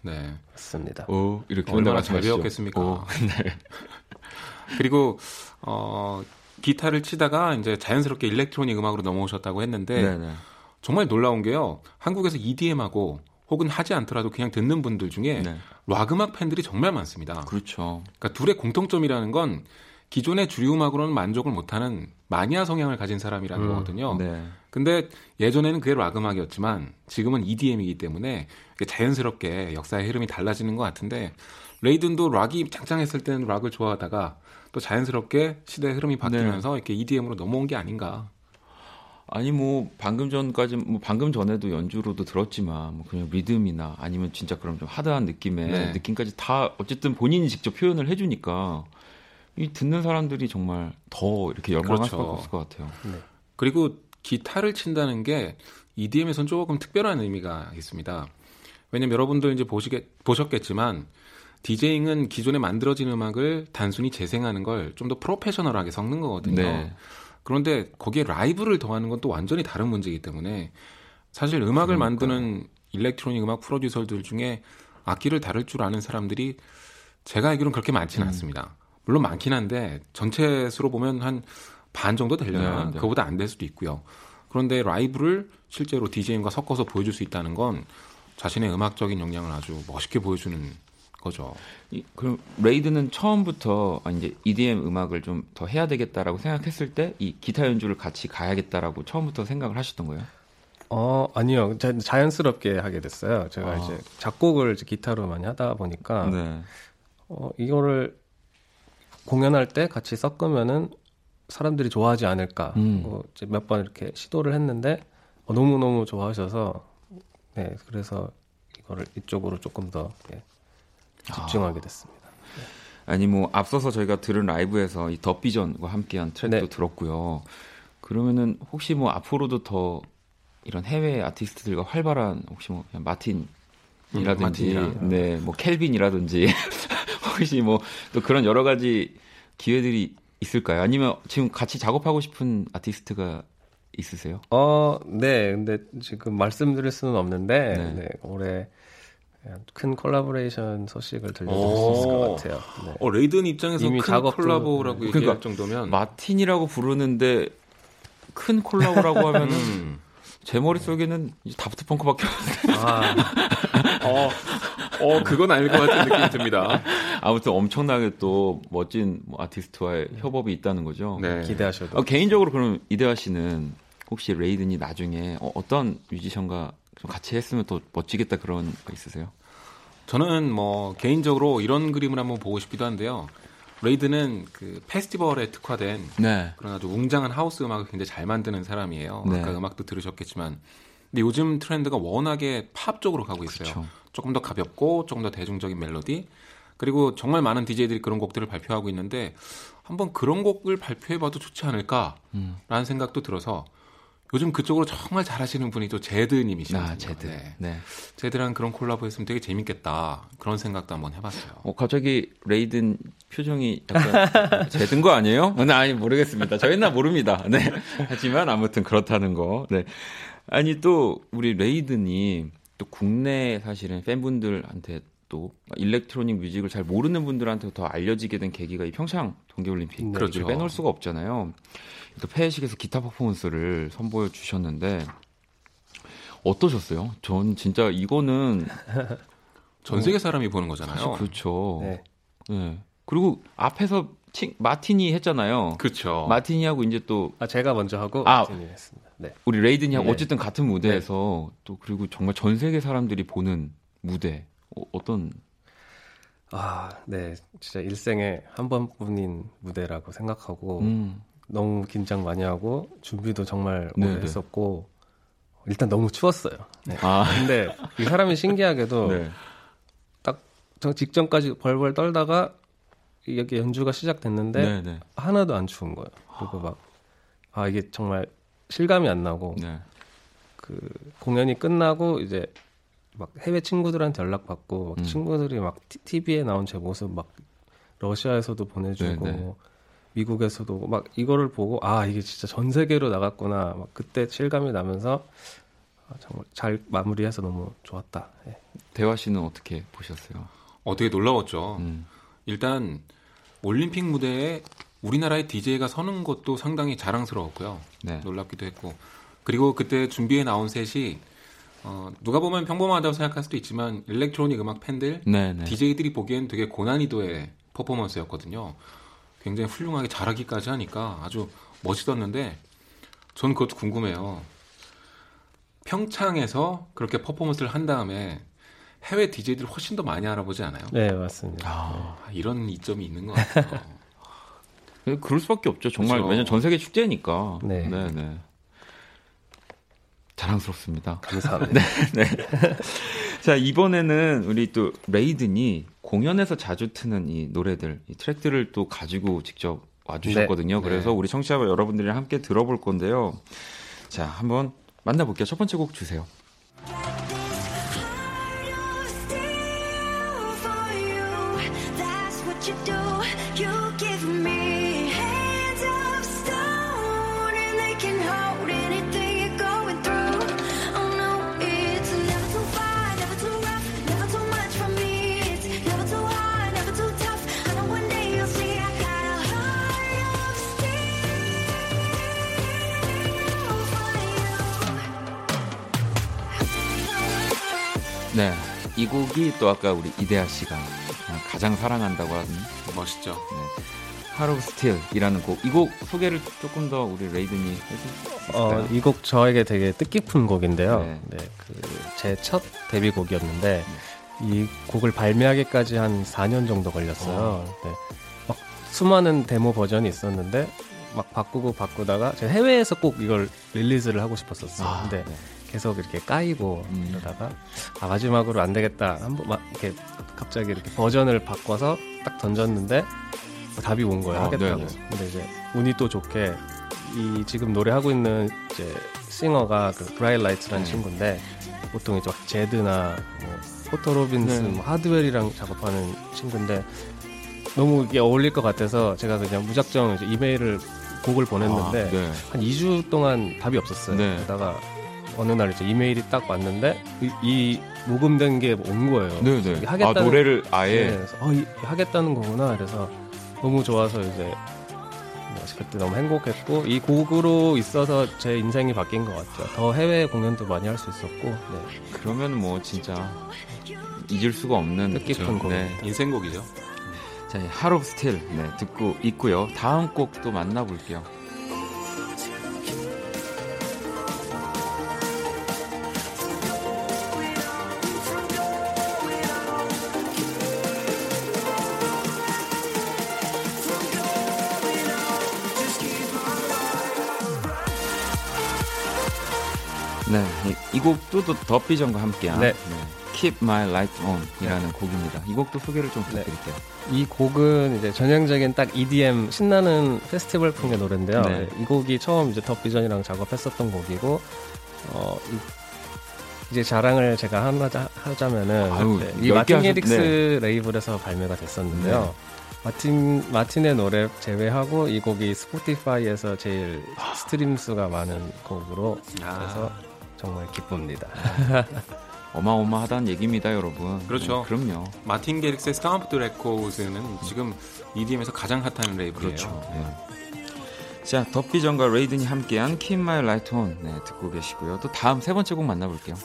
S2: 네, 네.
S3: 맞습니다.
S1: 오 이렇게
S2: 얼마나 잘 배웠겠습니까? 오, 네. 그리고 어 기타를 치다가 이제 자연스럽게 일렉트로닉 음악으로 넘어오셨다고 했는데 네네. 정말 놀라운 게요. 한국에서 EDM하고 혹은 하지 않더라도 그냥 듣는 분들 중에 네. 락 음악 팬들이 정말 많습니다.
S1: 그렇죠.
S2: 그러니까 둘의 공통점이라는 건 기존의 주류 음악으로는 만족을 못하는 마니아 성향을 가진 사람이라는 음, 거거든요. 네. 근데 예전에는 그게 락 음악이었지만 지금은 EDM이기 때문에 자연스럽게 역사의 흐름이 달라지는 것 같은데 레이든도 락이 짱짱했을 때는 락을 좋아하다가 또 자연스럽게 시대의 흐름이 바뀌면서 네. 이렇게 EDM으로 넘어온 게 아닌가.
S1: 아니 뭐 방금 전까지 뭐 방금 전에도 연주로도 들었지만 뭐 그냥 리듬이나 아니면 진짜 그런 좀 하드한 느낌의 네. 느낌까지 다 어쨌든 본인이 직접 표현을 해주니까 이 듣는 사람들이 정말 더 이렇게 열광할 그렇죠. 수밖에 없을 것 같아요. 네.
S2: 그리고 기타를 친다는 게 EDM에선 조금 특별한 의미가 있습니다. 왜냐면 여러분들 이제 보시게 보셨겠지만 디제잉은 기존에 만들어진 음악을 단순히 재생하는 걸 좀 더 프로페셔널하게 섞는 거거든요. 네. 그런데 거기에 라이브를 더하는 건 또 완전히 다른 문제이기 때문에 사실 음악을 그러니까요. 만드는 일렉트로닉 음악 프로듀서들 중에 악기를 다룰 줄 아는 사람들이 제가 알기로는 그렇게 많지는 음. 않습니다. 물론 많긴 한데 전체 수로 보면 한 반 정도 되려나 네, 네. 그거보다 안 될 수도 있고요. 그런데 라이브를 실제로 DJ님과 섞어서 보여줄 수 있다는 건 자신의 음악적인 역량을 아주 멋있게 보여주는 거죠.
S1: 이, 그럼 레이든은 처음부터 이제 EDM 음악을 좀 더 해야 되겠다라고 생각했을 때 이 기타 연주를 같이 가야겠다라고 처음부터 생각을 하셨던 거예요?
S3: 어 아니요 자, 연스럽게 하게 됐어요. 제가 아. 이제 작곡을 이제 기타로 많이 하다 보니까 네. 어, 이거를 공연할 때 같이 섞으면은 사람들이 좋아하지 않을까. 음. 뭐몇번 이렇게 시도를 했는데 어, 너무 너무 좋아하셔서 네 그래서 이거를 이쪽으로 조금 더 예, 집중하게 됐습니다. 네.
S1: 아니 뭐 앞서서 저희가 들은 라이브에서 이 더비전과 함께한 트랙도 네. 들었고요. 그러면은 혹시 뭐 앞으로도 더 이런 해외 아티스트들과 활발한 혹시 뭐 마틴이라든지 음, 네, 뭐 켈빈이라든지 혹시 뭐 또 그런 여러 가지 기회들이 있을까요? 아니면 지금 같이 작업하고 싶은 아티스트가 있으세요?
S3: 어, 네. 근데 지금 말씀드릴 수는 없는데 네. 네, 올해 큰 콜라보레이션 소식을 들려드릴 수 있을 것 같아요. 네.
S2: 어, 레이든 입장에서 이미 큰 콜라보라고 네. 얘기할 그러니까 정도면
S1: 마틴이라고 부르는데 큰 콜라보라고 하면은 음. 제 머릿속에는 Daft Punk밖에 없어요. 아,
S2: 어, 어, 그건 아닐 것 같은 느낌이 듭니다.
S1: 아무튼 엄청나게 또 멋진 뭐 아티스트와의 협업이 있다는 거죠.
S3: 네. 기대하셔도.
S1: 어, 개인적으로 그럼 이대화 씨는 혹시 레이든이 나중에 어, 떤 뮤지션과 좀 같이 했으면 더 멋지겠다 그런 거 있으세요?
S2: 저는 뭐 개인적으로 이런 그림을 한번 보고 싶기도 한데요. 레이든은 그 페스티벌에 특화된 네. 그런 아주 웅장한 하우스 음악을 굉장히 잘 만드는 사람이에요. 네. 아까 음악도 들으셨겠지만 근데 요즘 트렌드가 워낙에 팝 쪽으로 가고 있어요. 그쵸. 조금 더 가볍고 조금 더 대중적인 멜로디 그리고 정말 많은 DJ들이 그런 곡들을 발표하고 있는데 한번 그런 곡을 발표해봐도 좋지 않을까라는 음. 생각도 들어서 요즘 그쪽으로 정말 잘하시는 분이 또 제드님이시거든요. 아, 제드. 네. 네. 제드랑 그런 콜라보 했으면 되게 재밌겠다. 그런 생각도 한번 해봤어요.
S1: 어, 갑자기 레이든 표정이 약간 제든 거 아니에요? 네, 아니, 모르겠습니다. 저희는 모릅니다. 네. 하지만 아무튼 그렇다는 거. 네. 아니, 또, 우리 레이든이 또 국내 사실은 팬분들한테 또 electronic music을 잘 모르는 분들한테 더 알려지게 된 계기가 이 평창 동계올림픽. 네. 그렇죠. 빼놓을 수가 없잖아요. 또 폐회식에서 기타 퍼포먼스를 선보여 주셨는데 어떠셨어요? 전 진짜 이거는
S2: 전 세계 사람이 보는 거잖아요.
S1: 그렇죠. 네. 네. 그리고 앞에서 칭, 마틴이 했잖아요.
S2: 그렇죠.
S1: 마틴이 하고 이제 또
S3: 아, 제가 먼저 하고 아, 했습니다. 네.
S1: 우리 레이든이하고 네. 어쨌든 같은 무대에서 네. 또 그리고 정말 전 세계 사람들이 보는 무대 어, 어떤
S3: 아, 네. 진짜 일생에 한 번뿐인 무대라고 생각하고 음. 너무 긴장 많이 하고 준비도 정말 오래 네네. 했었고 일단 너무 추웠어요. 네. 아. 근데 이 사람이 신기하게도 네. 딱저 직전까지 벌벌 떨다가 여기 연주가 시작됐는데 네네. 하나도 안 추운 거예요. 그리고 막 아 이게 정말 실감이 안 나고 네. 그 공연이 끝나고 이제 막 해외 친구들한테 연락 받고 막 음. 친구들이 막 TV에 나온 제 모습 막 러시아에서도 보내주고 네네. 미국에서도 막 이거를 보고 아 이게 진짜 전 세계로 나갔구나 막 그때 실감이 나면서 아, 정말 잘 마무리해서 너무 좋았다. 예.
S1: 대화 씨는 어떻게 보셨어요?
S2: 어 되게 놀라웠죠. 음. 일단 올림픽 무대에 우리나라의 DJ가 서는 것도 상당히 자랑스러웠고요. 네. 놀랍기도 했고 그리고 그때 준비해 나온 셋이 어, 누가 보면 평범하다고 생각할 수도 있지만 일렉트로닉 음악 팬들, 네, 네. DJ들이 보기엔 되게 고난이도의 퍼포먼스였거든요. 굉장히 훌륭하게 잘하기까지 하니까 아주 멋있었는데 전 그것도 궁금해요. 평창에서 그렇게 퍼포먼스를 한 다음에 해외 DJ들 훨씬 더 많이 알아보지 않아요?
S3: 네, 맞습니다.
S2: 아, 이런 이점이 있는 것 같아요.
S1: 그럴 수밖에 없죠. 정말 그렇죠. 왜냐면 전 세계 축제니까. 네. 네, 네. 자랑스럽습니다.
S3: 감사합니다.
S1: 네, 네. 자, 이번에는 우리 또 레이든이 공연에서 자주 트는 이 노래들, 이 트랙들을 또 가지고 직접 와주셨거든요. 네. 그래서 네. 우리 청취자 여러분들이랑 함께 들어볼 건데요. 자, 한번 만나볼게요. 첫 번째 곡 주세요. 네, 이 곡이 또 아까 우리 이대화 씨가 가장 사랑한다고 하는
S2: 멋있죠. 네.
S1: Heart of Steel이라는 곡. 이 곡 소개를 조금 더 우리 레이든이 해주실까요? 어,
S3: 이 곡 저에게 되게 뜻깊은 곡인데요. 네, 네 그 제 첫 데뷔곡이었는데 네. 이 곡을 발매하기까지 한 4년 정도 걸렸어요. 어. 네. 막 수많은 데모 버전이 있었는데 막 바꾸고 바꾸다가 제가 해외에서 꼭 이걸 release를 하고 싶었었어요. 아, 근데 네. 계속 이렇게 까이고 음. 그러다가 아 마지막으로 안 되겠다 한번 막 이렇게 갑자기 이렇게 버전을 바꿔서 딱 던졌는데 답이 온 거예요. 아, 하겠다고. 네 네. 근데 이제 운이 또 좋게 이 지금 노래하고 있는 이제 singer가 그 Bright Lights라는 네. 친구인데 보통 이제 제드나 뭐 포터 로빈슨, 네. 뭐 하드웰이랑 작업하는 친구인데 너무 이게 어울릴 것 같아서 제가 그냥 무작정 이제 이메일을 곡을 보냈는데 아, 네. 한 2주 동안 답이 없었어요. 네. 그러다가 어느 날 이제 이메일이 딱 왔는데 이, 이 녹음된 게 온 거예요.
S1: 네네. 네. 하겠다는, 아, 노래를 아예 네, 그래서
S3: 어, 이, 하겠다는 거구나. 그래서 너무 좋아서 이제 그때 너무 행복했고 이 곡으로 있어서 제 인생이 바뀐 것 같아요. 더 해외 공연도 많이 할 수 있었고. 네.
S1: 그러면 뭐 진짜 잊을 수가 없는
S3: 뜻깊은 곡. 네.
S2: 인생곡이죠.
S1: 자, 하루 스틸 네, 듣고 있고요. 다음 곡또 만나볼게요. 네, 이, 이 곡도 또 더비전과 함께한 네. 네. Keep My Light On 이라는 네. 곡입니다. 이 곡도 소개를 좀 네. 부탁드릴게요.
S3: 네. 이 곡은 이제 전형적인 딱 EDM 신나는 페스티벌 풍의 노래인데요. 네. 이 곡이 처음 이제 DubVision이랑 작업했었던 곡이고, 어, 이, 이제 자랑을 제가 하나 하자면은 아유, 이 마틴 게릭스 레이블에서 발매가 됐었는데요. 마틴 마틴의 노래 제외하고 이 곡이 스포티파이에서 제일 아. stream 수가 많은 곡으로 아. 그래서 정말 기쁩니다.
S1: 어마어마하다는 얘기입니다, 여러분.
S2: 그렇죠.
S1: 네, 그럼요.
S2: 마틴 게릭스의 STMPD RCRDS는 지금 EDM에서 가장 핫한 레이블이에요. 그렇죠. 네.
S1: 자, 덥비전과 레이든이 함께한 My Light On 네, 듣고 계시고요. 또 다음 세 번째 곡 만나볼게요.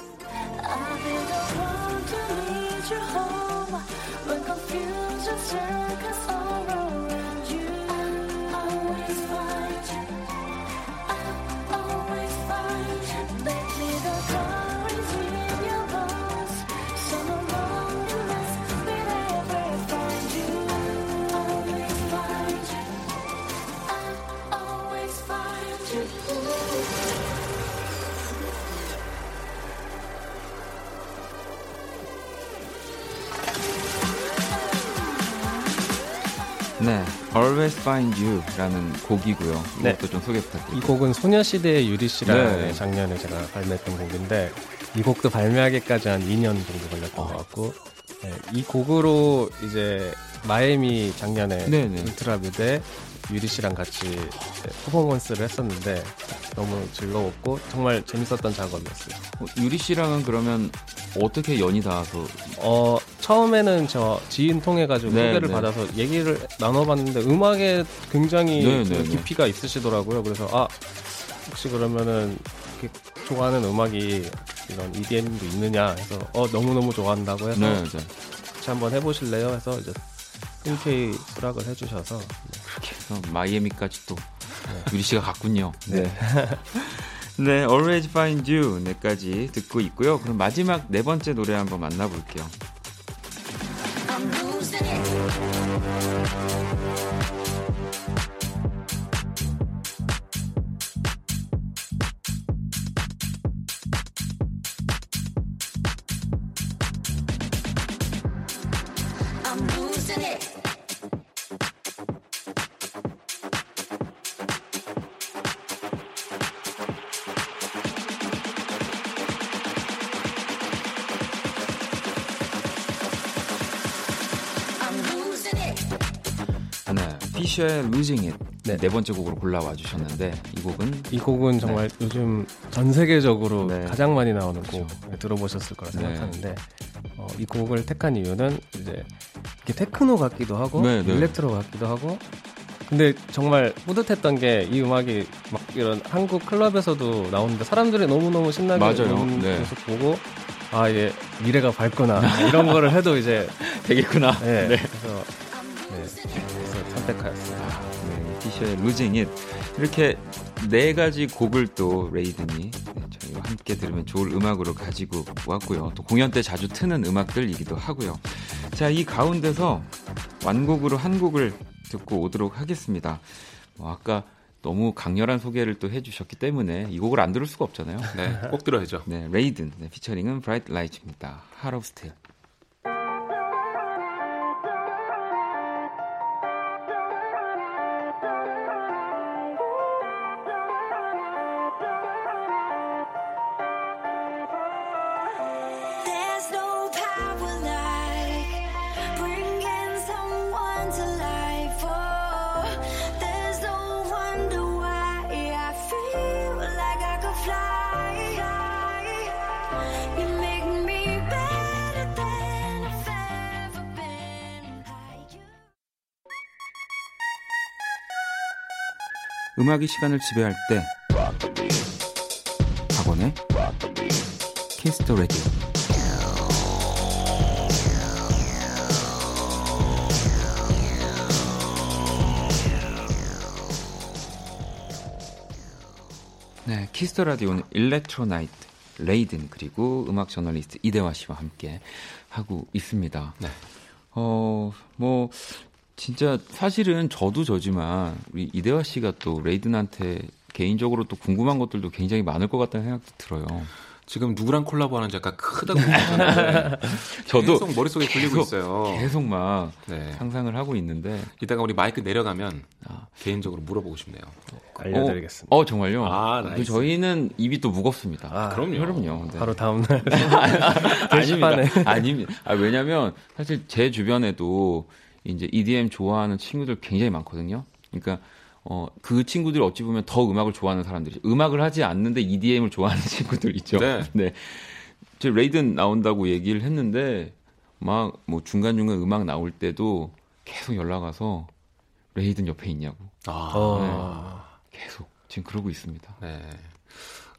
S1: Always Find You라는 곡이고요. 네. 이것도 좀 소개 부탁드립니다.
S3: 이 곡은 소녀시대의 유리 씨랑 네. 작년에 제가 발매했던 곡인데 이 곡도 발매하기까지 한 2년 정도 걸렸던 어. 것 같고 네, 이 곡으로 이제 마이애미 작년에 네네. 네. 울트라 뮤대 유리 씨랑 같이 퍼포먼스를 했었는데 너무 즐거웠고 정말 재밌었던 작업이었어요.
S1: 어, 유리 씨랑은 그러면 어떻게 연이 닿아서?
S3: 어 처음에는 저 지인 통해 가지고 네, 소개를 네. 받아서 얘기를 나눠봤는데 음악에 굉장히 네, 네, 네. 깊이가 있으시더라고요. 그래서 아 혹시 그러면은 좋아하는 음악이 이런 EDM도 있느냐 해서 어 너무 너무 좋아한다고 해서 네, 같이 한번 해보실래요? 해서 이제 흔쾌히 수락을 해주셔서 네.
S1: 그렇게 해서 마이애미까지 또 네. 유리 씨가 갔군요. 네. 네. 네, Always Find You 네까지 듣고 있고요. 그럼 마지막 네 번째 노래 한번 만나볼게요. 피셔의 Losing It 네. 네 번째 곡으로 골라와 주셨는데 이 곡은
S3: 이 곡은 정말 네. 요즘 전 세계적으로 네. 가장 많이 나오는 그렇죠. 곡 들어보셨을 거라 네. 생각하는데 어, 이 곡을 택한 이유는 이제 이게 테크노 같기도 하고 네, 네. 일렉트로 같기도 하고 근데 정말 뿌듯했던 게 이 음악이 막 이런 한국 클럽에서도 나오는데 사람들이 너무너무 신나게 맞아요. 노는 모습 보고 아, 예, 미래가 밝구나. 이런 거를 해도 이제
S1: 되겠구나.
S3: 네. 네. 그래서, 네,
S1: 피셔의 Losing It. 이렇게 네 가지 곡을 또 레이든이 네, 저희와 함께 들으면 좋을 음악으로 가지고 왔고요. 또 공연 때 자주 트는 음악들이기도 하고요. 자, 이 가운데서 완곡으로 한 곡을 듣고 오도록 하겠습니다. 뭐 아까 너무 강렬한 소개를 또 해주셨기 때문에 이 곡을 안 들을 수가 없잖아요.
S2: 네, 꼭 들어야죠.
S1: 네, 레이든 네, 피처링은 브라이트 라이츠입니다. Heart of Steel. 음악이 시간을 지배할 때 박원의 Kiss the Radio 네, Kiss the Radio는 Electro Night, 레이든 그리고 음악 저널리스트 이대화 씨와 함께 하고 있습니다. 네. 어, 뭐 진짜 사실은 저도 저지만 우리 이대화 씨가 또 레이든한테 개인적으로 또 궁금한 것들도 굉장히 많을 것 같다는 생각도 들어요.
S2: 지금 누구랑 콜라보하는지 약간 크다 궁금한데 저도 계속 머릿속에 굴리고 있어요.
S1: 계속 막 네. 상상을 하고 있는데
S2: 이따가 우리 마이크 내려가면 아. 개인적으로 물어보고 싶네요.
S3: 알려드리겠습니다.
S1: 어, 어 정말요? 아, nice. 저희는 입이 또 무겁습니다.
S2: 아, 그럼요.
S1: 그럼요.
S3: 네. 바로 다음 날
S1: 아닙니다. 아닙니다. 아, 왜냐면 사실 제 주변에도 이제 EDM 좋아하는 친구들 굉장히 많거든요. 그러니까 어, 그 친구들이 어찌 보면 더 음악을 좋아하는 사람들이 음악을 하지 않는데 EDM을 좋아하는 친구들 있죠. 네. 네. 저 레이든 나온다고 얘기를 했는데 막 뭐 중간중간 음악 나올 때도 계속 연락 와서 레이든 옆에 있냐고. 아. 네. 계속 지금 그러고 있습니다. 네.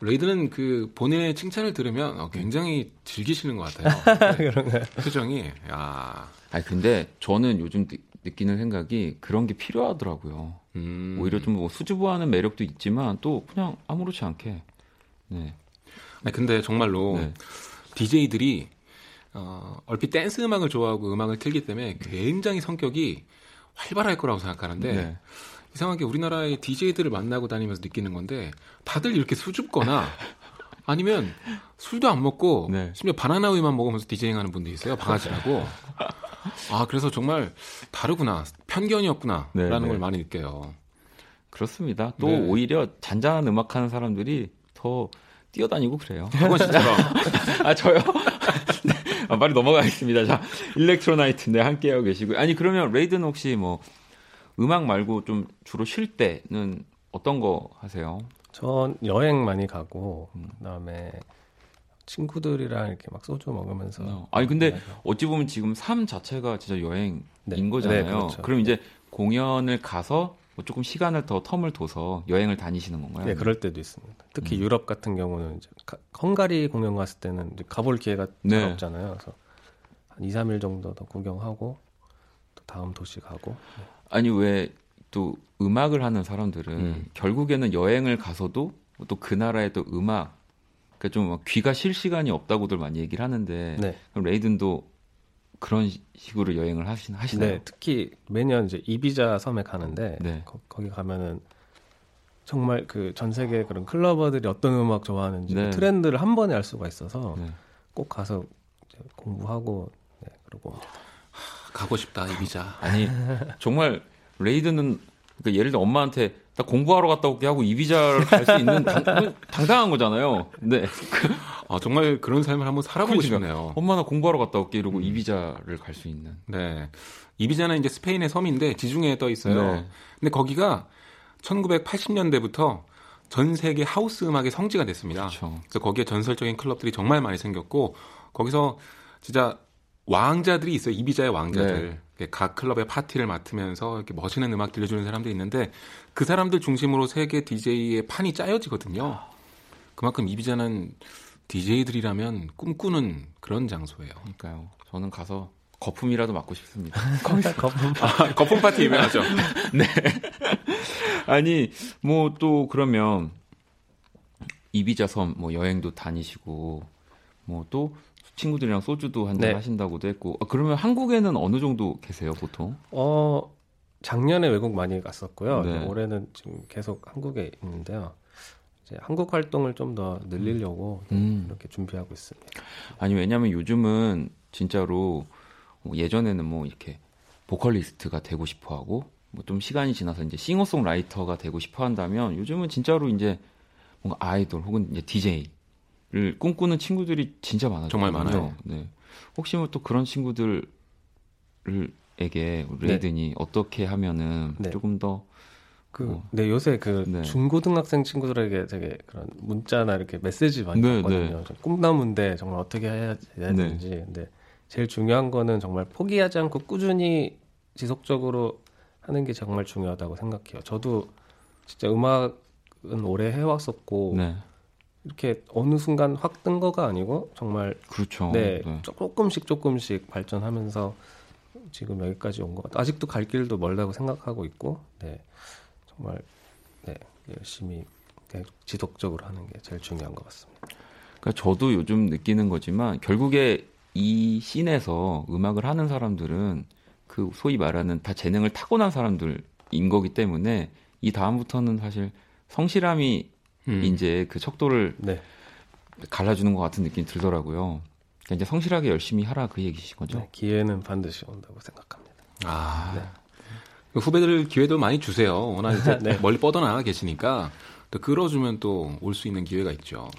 S2: 레이든은 그 본인의 칭찬을 들으면 어, 굉장히 즐기시는 것 같아요. 네. 그런가요? 표정이 야.
S1: 아 근데 저는 요즘 느끼는 생각이 그런 게 필요하더라고요. 음. 오히려 좀 뭐 수줍어하는 매력도 있지만 또 그냥 아무렇지 않게. 네.
S2: 아니 근데 정말로 네. DJ들이 어, 얼핏 댄스 음악을 좋아하고 음악을 틀기 때문에 굉장히 성격이 활발할 거라고 생각하는데 네. 이상하게 우리나라의 DJ들을 만나고 다니면서 느끼는 건데 다들 이렇게 수줍거나 아니면 술도 안 먹고 네. 심지어 바나나 우유만 먹으면서 디제잉 하는 분도 있어요. 방아지라고. 아 그래서 정말 다르구나 편견이었구나라는 네, 네. 걸 많이 느껴요.
S1: 그렇습니다. 또 네. 오히려 잔잔한 음악 하는 사람들이 더 뛰어다니고 그래요.
S2: 그건 진짜로.
S1: 아 저요? 네. 아, 빨리 넘어가겠습니다. 자 Electro Night 네 함께하고 계시고요. 아니 그러면 레이든 혹시 뭐 음악 말고 좀 주로 쉴 때는 어떤 거 하세요?
S3: 전 여행 많이 가고 음. 그다음에 친구들이랑 이렇게 막 소주 먹으면서. 어.
S1: 아니 근데 어찌 보면 지금 삶 자체가 진짜 여행인 네. 거잖아요. 네, 그렇죠. 그럼 이제 공연을 가서 뭐 조금 시간을 더 텀을 둬서 여행을 다니시는 건가요?
S3: 네, 그럴 때도 있습니다. 특히 음. 유럽 같은 경우는 이제 헝가리 공연 갔을 때는 가볼 기회가 네. 없잖아요. 그래서 한 2, 3일 정도 더 구경하고 또 다음 도시 가고. 네.
S1: 아니 왜 또 음악을 하는 사람들은 음. 결국에는 여행을 가서도 또 그 나라의 또 음악 그러니까 좀 귀가 쉴 시간이 없다고들 많이 얘기를 하는데 네. 그럼 레이든도 그런 식으로 여행을 하시, 하시나요?
S3: 네, 특히 매년 이제 이비자 섬에 가는데 네. 거, 기 가면은 정말 그 전 세계 그런 클러버들이 어떤 음악 좋아하는지 네. 트렌드를 한 번에 알 수가 있어서 네. 꼭 가서 공부하고 네, 그러고
S2: 가고 싶다 이비자.
S1: 아니 정말 레이든은 그러니까 예를 들어 엄마한테 딱 공부하러 갔다 올게 하고 이비자를 갈 수 있는 당, 당당한 거잖아요. 네.
S2: 아, 정말 그런 삶을 한번 살아보고 그러니까, 싶네요.
S1: 엄마 나 공부하러 갔다 올게 이러고 음. 이비자를 갈 수 있는.
S2: 네. 이비자는 이제 스페인의 섬인데 지중해에 떠 있어요. 네. 근데 거기가 1980년대부터 전 세계 하우스 음악의 성지가 됐습니다. 그렇죠. 그래서 거기에 전설적인 클럽들이 정말 많이 생겼고 거기서 진짜 왕자들이 있어요. 이비자의 왕자들. 네. 각 클럽의 파티를 맡으면서 이렇게 멋있는 음악 들려주는 사람들이 있는데 그 사람들 중심으로 세계 DJ의 판이 짜여지거든요. 그만큼 이비자는 DJ들이라면 꿈꾸는 그런 장소예요.
S1: 그러니까요. 저는 가서 거품이라도 맞고 싶습니다.
S3: 거기서 거품
S2: 아, 거품 파티 유명하죠.
S1: 네. 아니 뭐 또 그러면 이비자 섬 뭐 여행도 다니시고 뭐 또 친구들이랑 소주도 한잔 네. 하신다고도 했고 아, 그러면 한국에는 어느 정도 계세요 보통?
S3: 어 작년에 외국 많이 갔었고요. 네. 올해는 지금 계속 한국에 있는데요. 이제 한국 활동을 좀 더 늘리려고 음. 이렇게 준비하고 있습니다.
S1: 아니 왜냐하면 요즘은 진짜로 뭐 예전에는 뭐 이렇게 보컬리스트가 되고 싶어하고 뭐 좀 시간이 지나서 이제 싱어송라이터가 되고 싶어 한다면 요즘은 진짜로 이제 뭔가 아이돌 혹은 이제 DJ 를 꿈꾸는 친구들이 진짜 많아요.
S2: 정말 많아요.
S1: 네. 혹시 뭐 또 그런 친구들에게 레이든이 네. 어떻게 하면은 네. 조금 더
S3: 그, 어. 네, 요새 그 네. 중고등학생 친구들에게 되게 그런 문자나 이렇게 메시지 많이 네, 받거든요. 네. 꿈나무인데 정말 어떻게 해야, 네. 되는지. 근데 제일 중요한 거는 정말 포기하지 않고 꾸준히 지속적으로 하는 게 정말 중요하다고 생각해요. 저도 진짜 음악은 오래 해왔었고 네. 이렇게 어느 순간 확 뜬 거가 아니고 정말
S1: 그렇죠.
S3: 네, 네. 조금씩 조금씩 발전하면서 지금 여기까지 온 것 같아요. 아직도 갈 길도 멀다고 생각하고 있고, 네, 정말 네, 열심히 지속적으로 하는 게 제일 중요한 것 같습니다.
S1: 그러니까 저도 요즘 느끼는 거지만 결국에 이 씬에서 음악을 하는 사람들은 그 소위 말하는 다 재능을 타고난 사람들인 거기 때문에 이 다음부터는 사실 성실함이 음. 이제 그 척도를 네. 갈라주는 것 같은 느낌이 들더라고요. 그러니까 이제 성실하게 열심히 하라 그 얘기신 거죠. 네,
S3: 기회는 반드시 온다고 생각합니다.
S2: 아 네. 그 후배들 기회도 많이 주세요. 워낙 이제 네. 멀리 뻗어나가 계시니까 또 끌어주면 또 올 수 있는 기회가 있죠.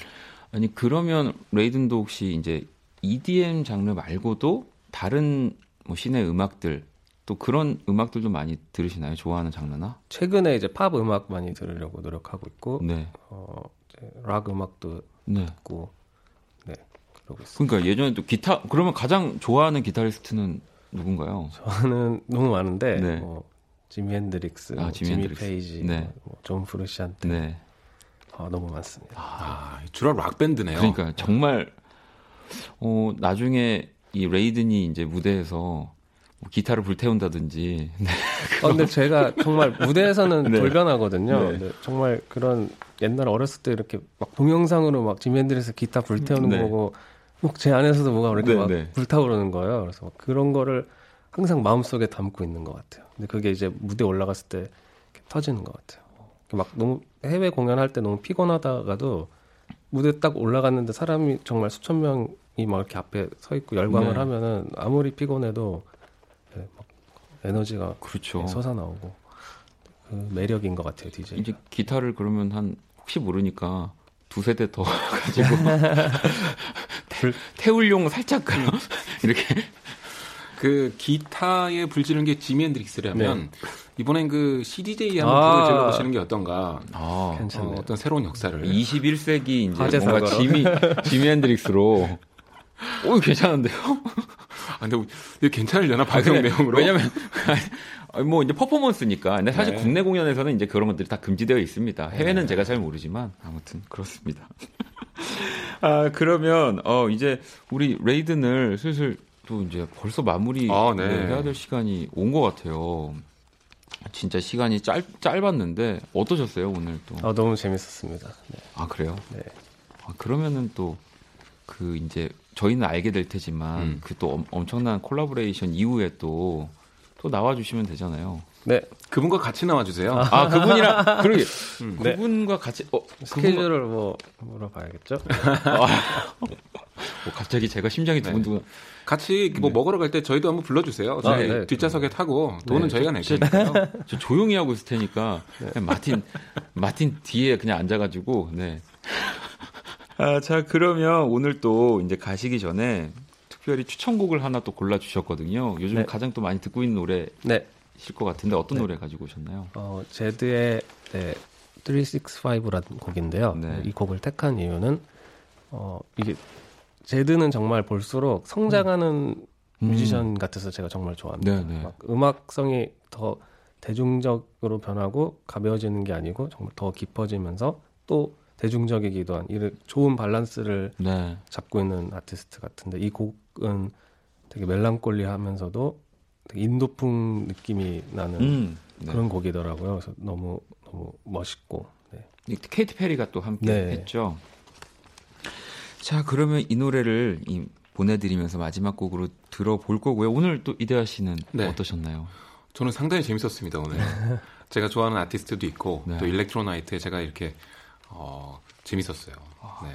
S1: 아니 그러면 레이든도 혹시 이제 EDM 장르 말고도 다른 뭐 신의 음악들 또 그런 음악들도 많이 들으시나요? 좋아하는 장르나?
S3: 최근에 이제 팝 음악 많이 들으려고 노력하고 있고, 네. 어, 락 음악도 네. 듣고, 네, 그러고 있습니다.
S1: 그러니까 예전에 또 기타 그러면 가장 좋아하는 기타리스트는 누군가요?
S3: 저는 너무 많은데, 네. 뭐, 지미 핸드릭스, 아, 뭐 지미, 지미 페이지, 네. 뭐, 존 프루시안테, 네. 아, 너무 많습니다.
S2: 아, 주로 락 밴드네요.
S1: 그러니까 정말 어, 나중에 이 레이든이 이제 무대에서 뭐 기타를 불태운다든지. 네,
S3: 어, 근데 제가 정말 무대에서는 네. 돌변하거든요. 네. 정말 그런 옛날 어렸을 때 이렇게 막 동영상으로 막 지멘들에서 기타 불태우는 네. 거고 꼭 제 안에서도 뭐가 이렇게 네, 막 네. 불타오르는 거예요. 그래서 그런 거를 항상 마음속에 담고 있는 것 같아요. 근데 그게 이제 무대 올라갔을 때 터지는 것 같아요. 막 너무 해외 공연할 때 너무 피곤하다가도 무대 딱 올라갔는데 사람이 정말 수천 명이 막 이렇게 앞에 서 있고 열광을 네. 하면은 아무리 피곤해도 에너지가 그렇죠. 솟아 나오고 그 매력인 것 같아요 디제이.
S1: 이제 기타를 그러면 한 혹시 모르니까 두 세대 더 가지고 태울용 살짝 이렇게
S2: 그 기타에 불지르는 게 지미 핸드릭스라면 네. 이번엔 그 CDJ 한번 아~ 불을 질러 보시는 게 어떤가. 아, 어, 어떤 새로운 역사를.
S1: 21세기 이제 뭔가 지미 지미 핸드릭스로. 오 괜찮은데요?
S2: 아, 근데, 근데 괜찮으려나 방송 아, 내용으로?
S1: 왜냐면 뭐 이제 퍼포먼스니까. 근데 사실 네. 국내 공연에서는 이제 그런 것들이 다 금지되어 있습니다. 해외는 네. 제가 잘 모르지만 아무튼 그렇습니다. 아 그러면 어 이제 우리 레이든을 슬슬 또 이제 벌써 마무리 아, 네. 해야 될 시간이 온 것 같아요. 진짜 시간이 짧, 짧았는데 어떠셨어요 오늘 또?
S3: 아 너무 재밌었습니다. 네.
S1: 아 그래요? 네. 아, 그러면은 또 그 이제 저희는 알게 될 테지만 음. 그또 엄청난 콜라보레이션 이후에 또 또 나와 주시면 되잖아요.
S2: 네. 그분과 같이 나와 주세요.
S1: 아, 아 그분이랑 그러게 음. 네. 그분과 같이 어
S3: 스케줄을 뭐 물어봐야겠죠. 아,
S1: 뭐 갑자기 제가 심장이 네. 두근두근.
S2: 같이 뭐 네. 먹으러 갈 때 저희도 한번 불러주세요. 저희 아, 네. 뒷좌석에 타고 돈은 네. 저희가 낼 테니까요.
S1: 저 조용히 하고 있을 테니까 네. 마틴 마틴 뒤에 그냥 앉아가지고 네. 아, 자 그러면 오늘 또 이제 가시기 전에 특별히 추천곡을 하나 또 골라 주셨거든요. 요즘 네. 가장 또 많이 듣고 있는 노래. 네. 실것 같은데 어떤 노래 가지고 오셨나요?
S3: 어, 제드의 네, 365라는 곡인데요. 이 곡을 택한 이유는 어, 이게 제드는 정말 볼수록 성장하는 음. 뮤지션 같아서 제가 정말 좋아합니다. 네, 네. 음악성이 더 대중적으로 변하고 가벼워지는 게 아니고 정말 더 깊어지면서 또 대중적이기도 한 이런 좋은 밸런스를 네. 잡고 있는 아티스트 같은데 이 곡은 되게 멜랑콜리하면서도 되게 인도풍 느낌이 나는 음, 네. 그런 곡이더라고요. 그래서 너무 너무 멋있고. 네.
S1: 케이트 페리가 또 함께 네. 했죠. 자, 그러면 이 노래를 이 보내드리면서 마지막 곡으로 들어볼 거고요. 오늘 또 이대하 씨는 네. 어떠셨나요?
S5: 저는 상당히 재밌었습니다 오늘. 제가 좋아하는 아티스트도 있고 네. 또 일렉트로나이트에 제가 이렇게 어, 재밌었어요. 아, 네.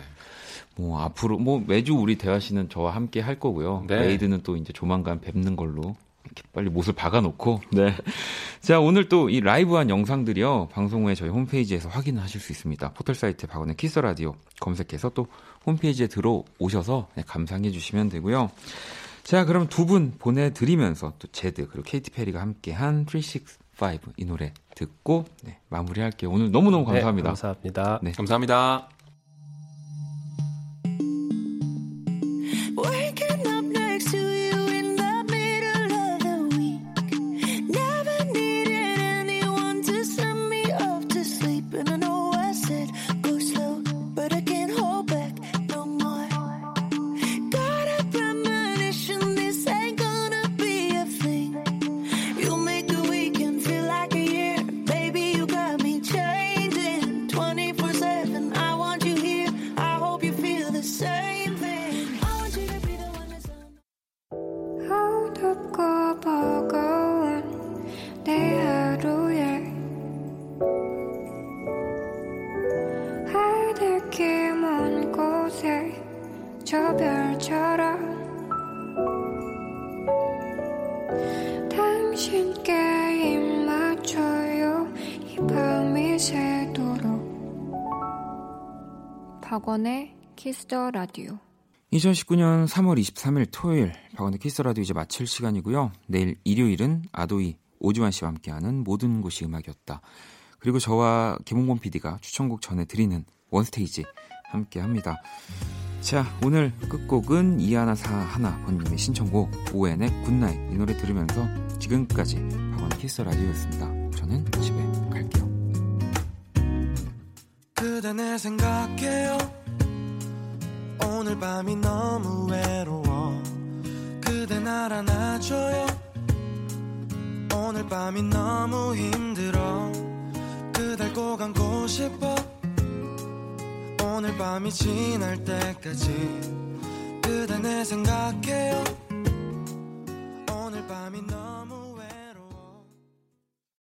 S1: 뭐 앞으로 뭐 매주 우리 대화 씨는 저와 함께 할 거고요. 네. 레이든은 또 이제 조만간 뵙는 걸로 이렇게 빨리 못을 박아놓고. 네. 자 오늘 또 이 라이브한 영상들이요 방송 후에 저희 홈페이지에서 확인하실 수 있습니다. 포털 사이트 박원의 Kiss the Radio 검색해서 또 홈페이지에 들어오셔서 네, 감상해 주시면 되고요. 자 그럼 두 분 보내드리면서 또 제드 그리고 케이티 페리가 함께한 365 이 노래 듣고 네, 마무리할게요. 오늘 너무너무 네, 감사합니다.
S3: 네, 감사합니다.
S5: 네. 감사합니다.
S6: Kiss the Radio.
S1: 2019년 3월 23일 토요일 박원의 Kiss the Radio 이제 마칠 시간이고요. 내일 일요일은 아도이 오주환 씨와 함께하는 모든 곳이 음악이었다. 그리고 저와 김홍범 PD가 추천곡 전해드리는 One Stage 함께합니다. 자 오늘 끝곡은 이하나 사하나 번님의 신청곡 오엔의 Good Night 이 노래 들으면서 지금까지 박원의 Kiss the Radio였습니다. 저는 집에 갈게요. 그대 내 생각해요 오늘 밤이 너무 외로워. 그대 날 안아줘요. 오늘 밤이 너무 힘들어. 그댈 꼭 안고 싶어. 오늘 밤이 지날 때까지 그대 내 생각해요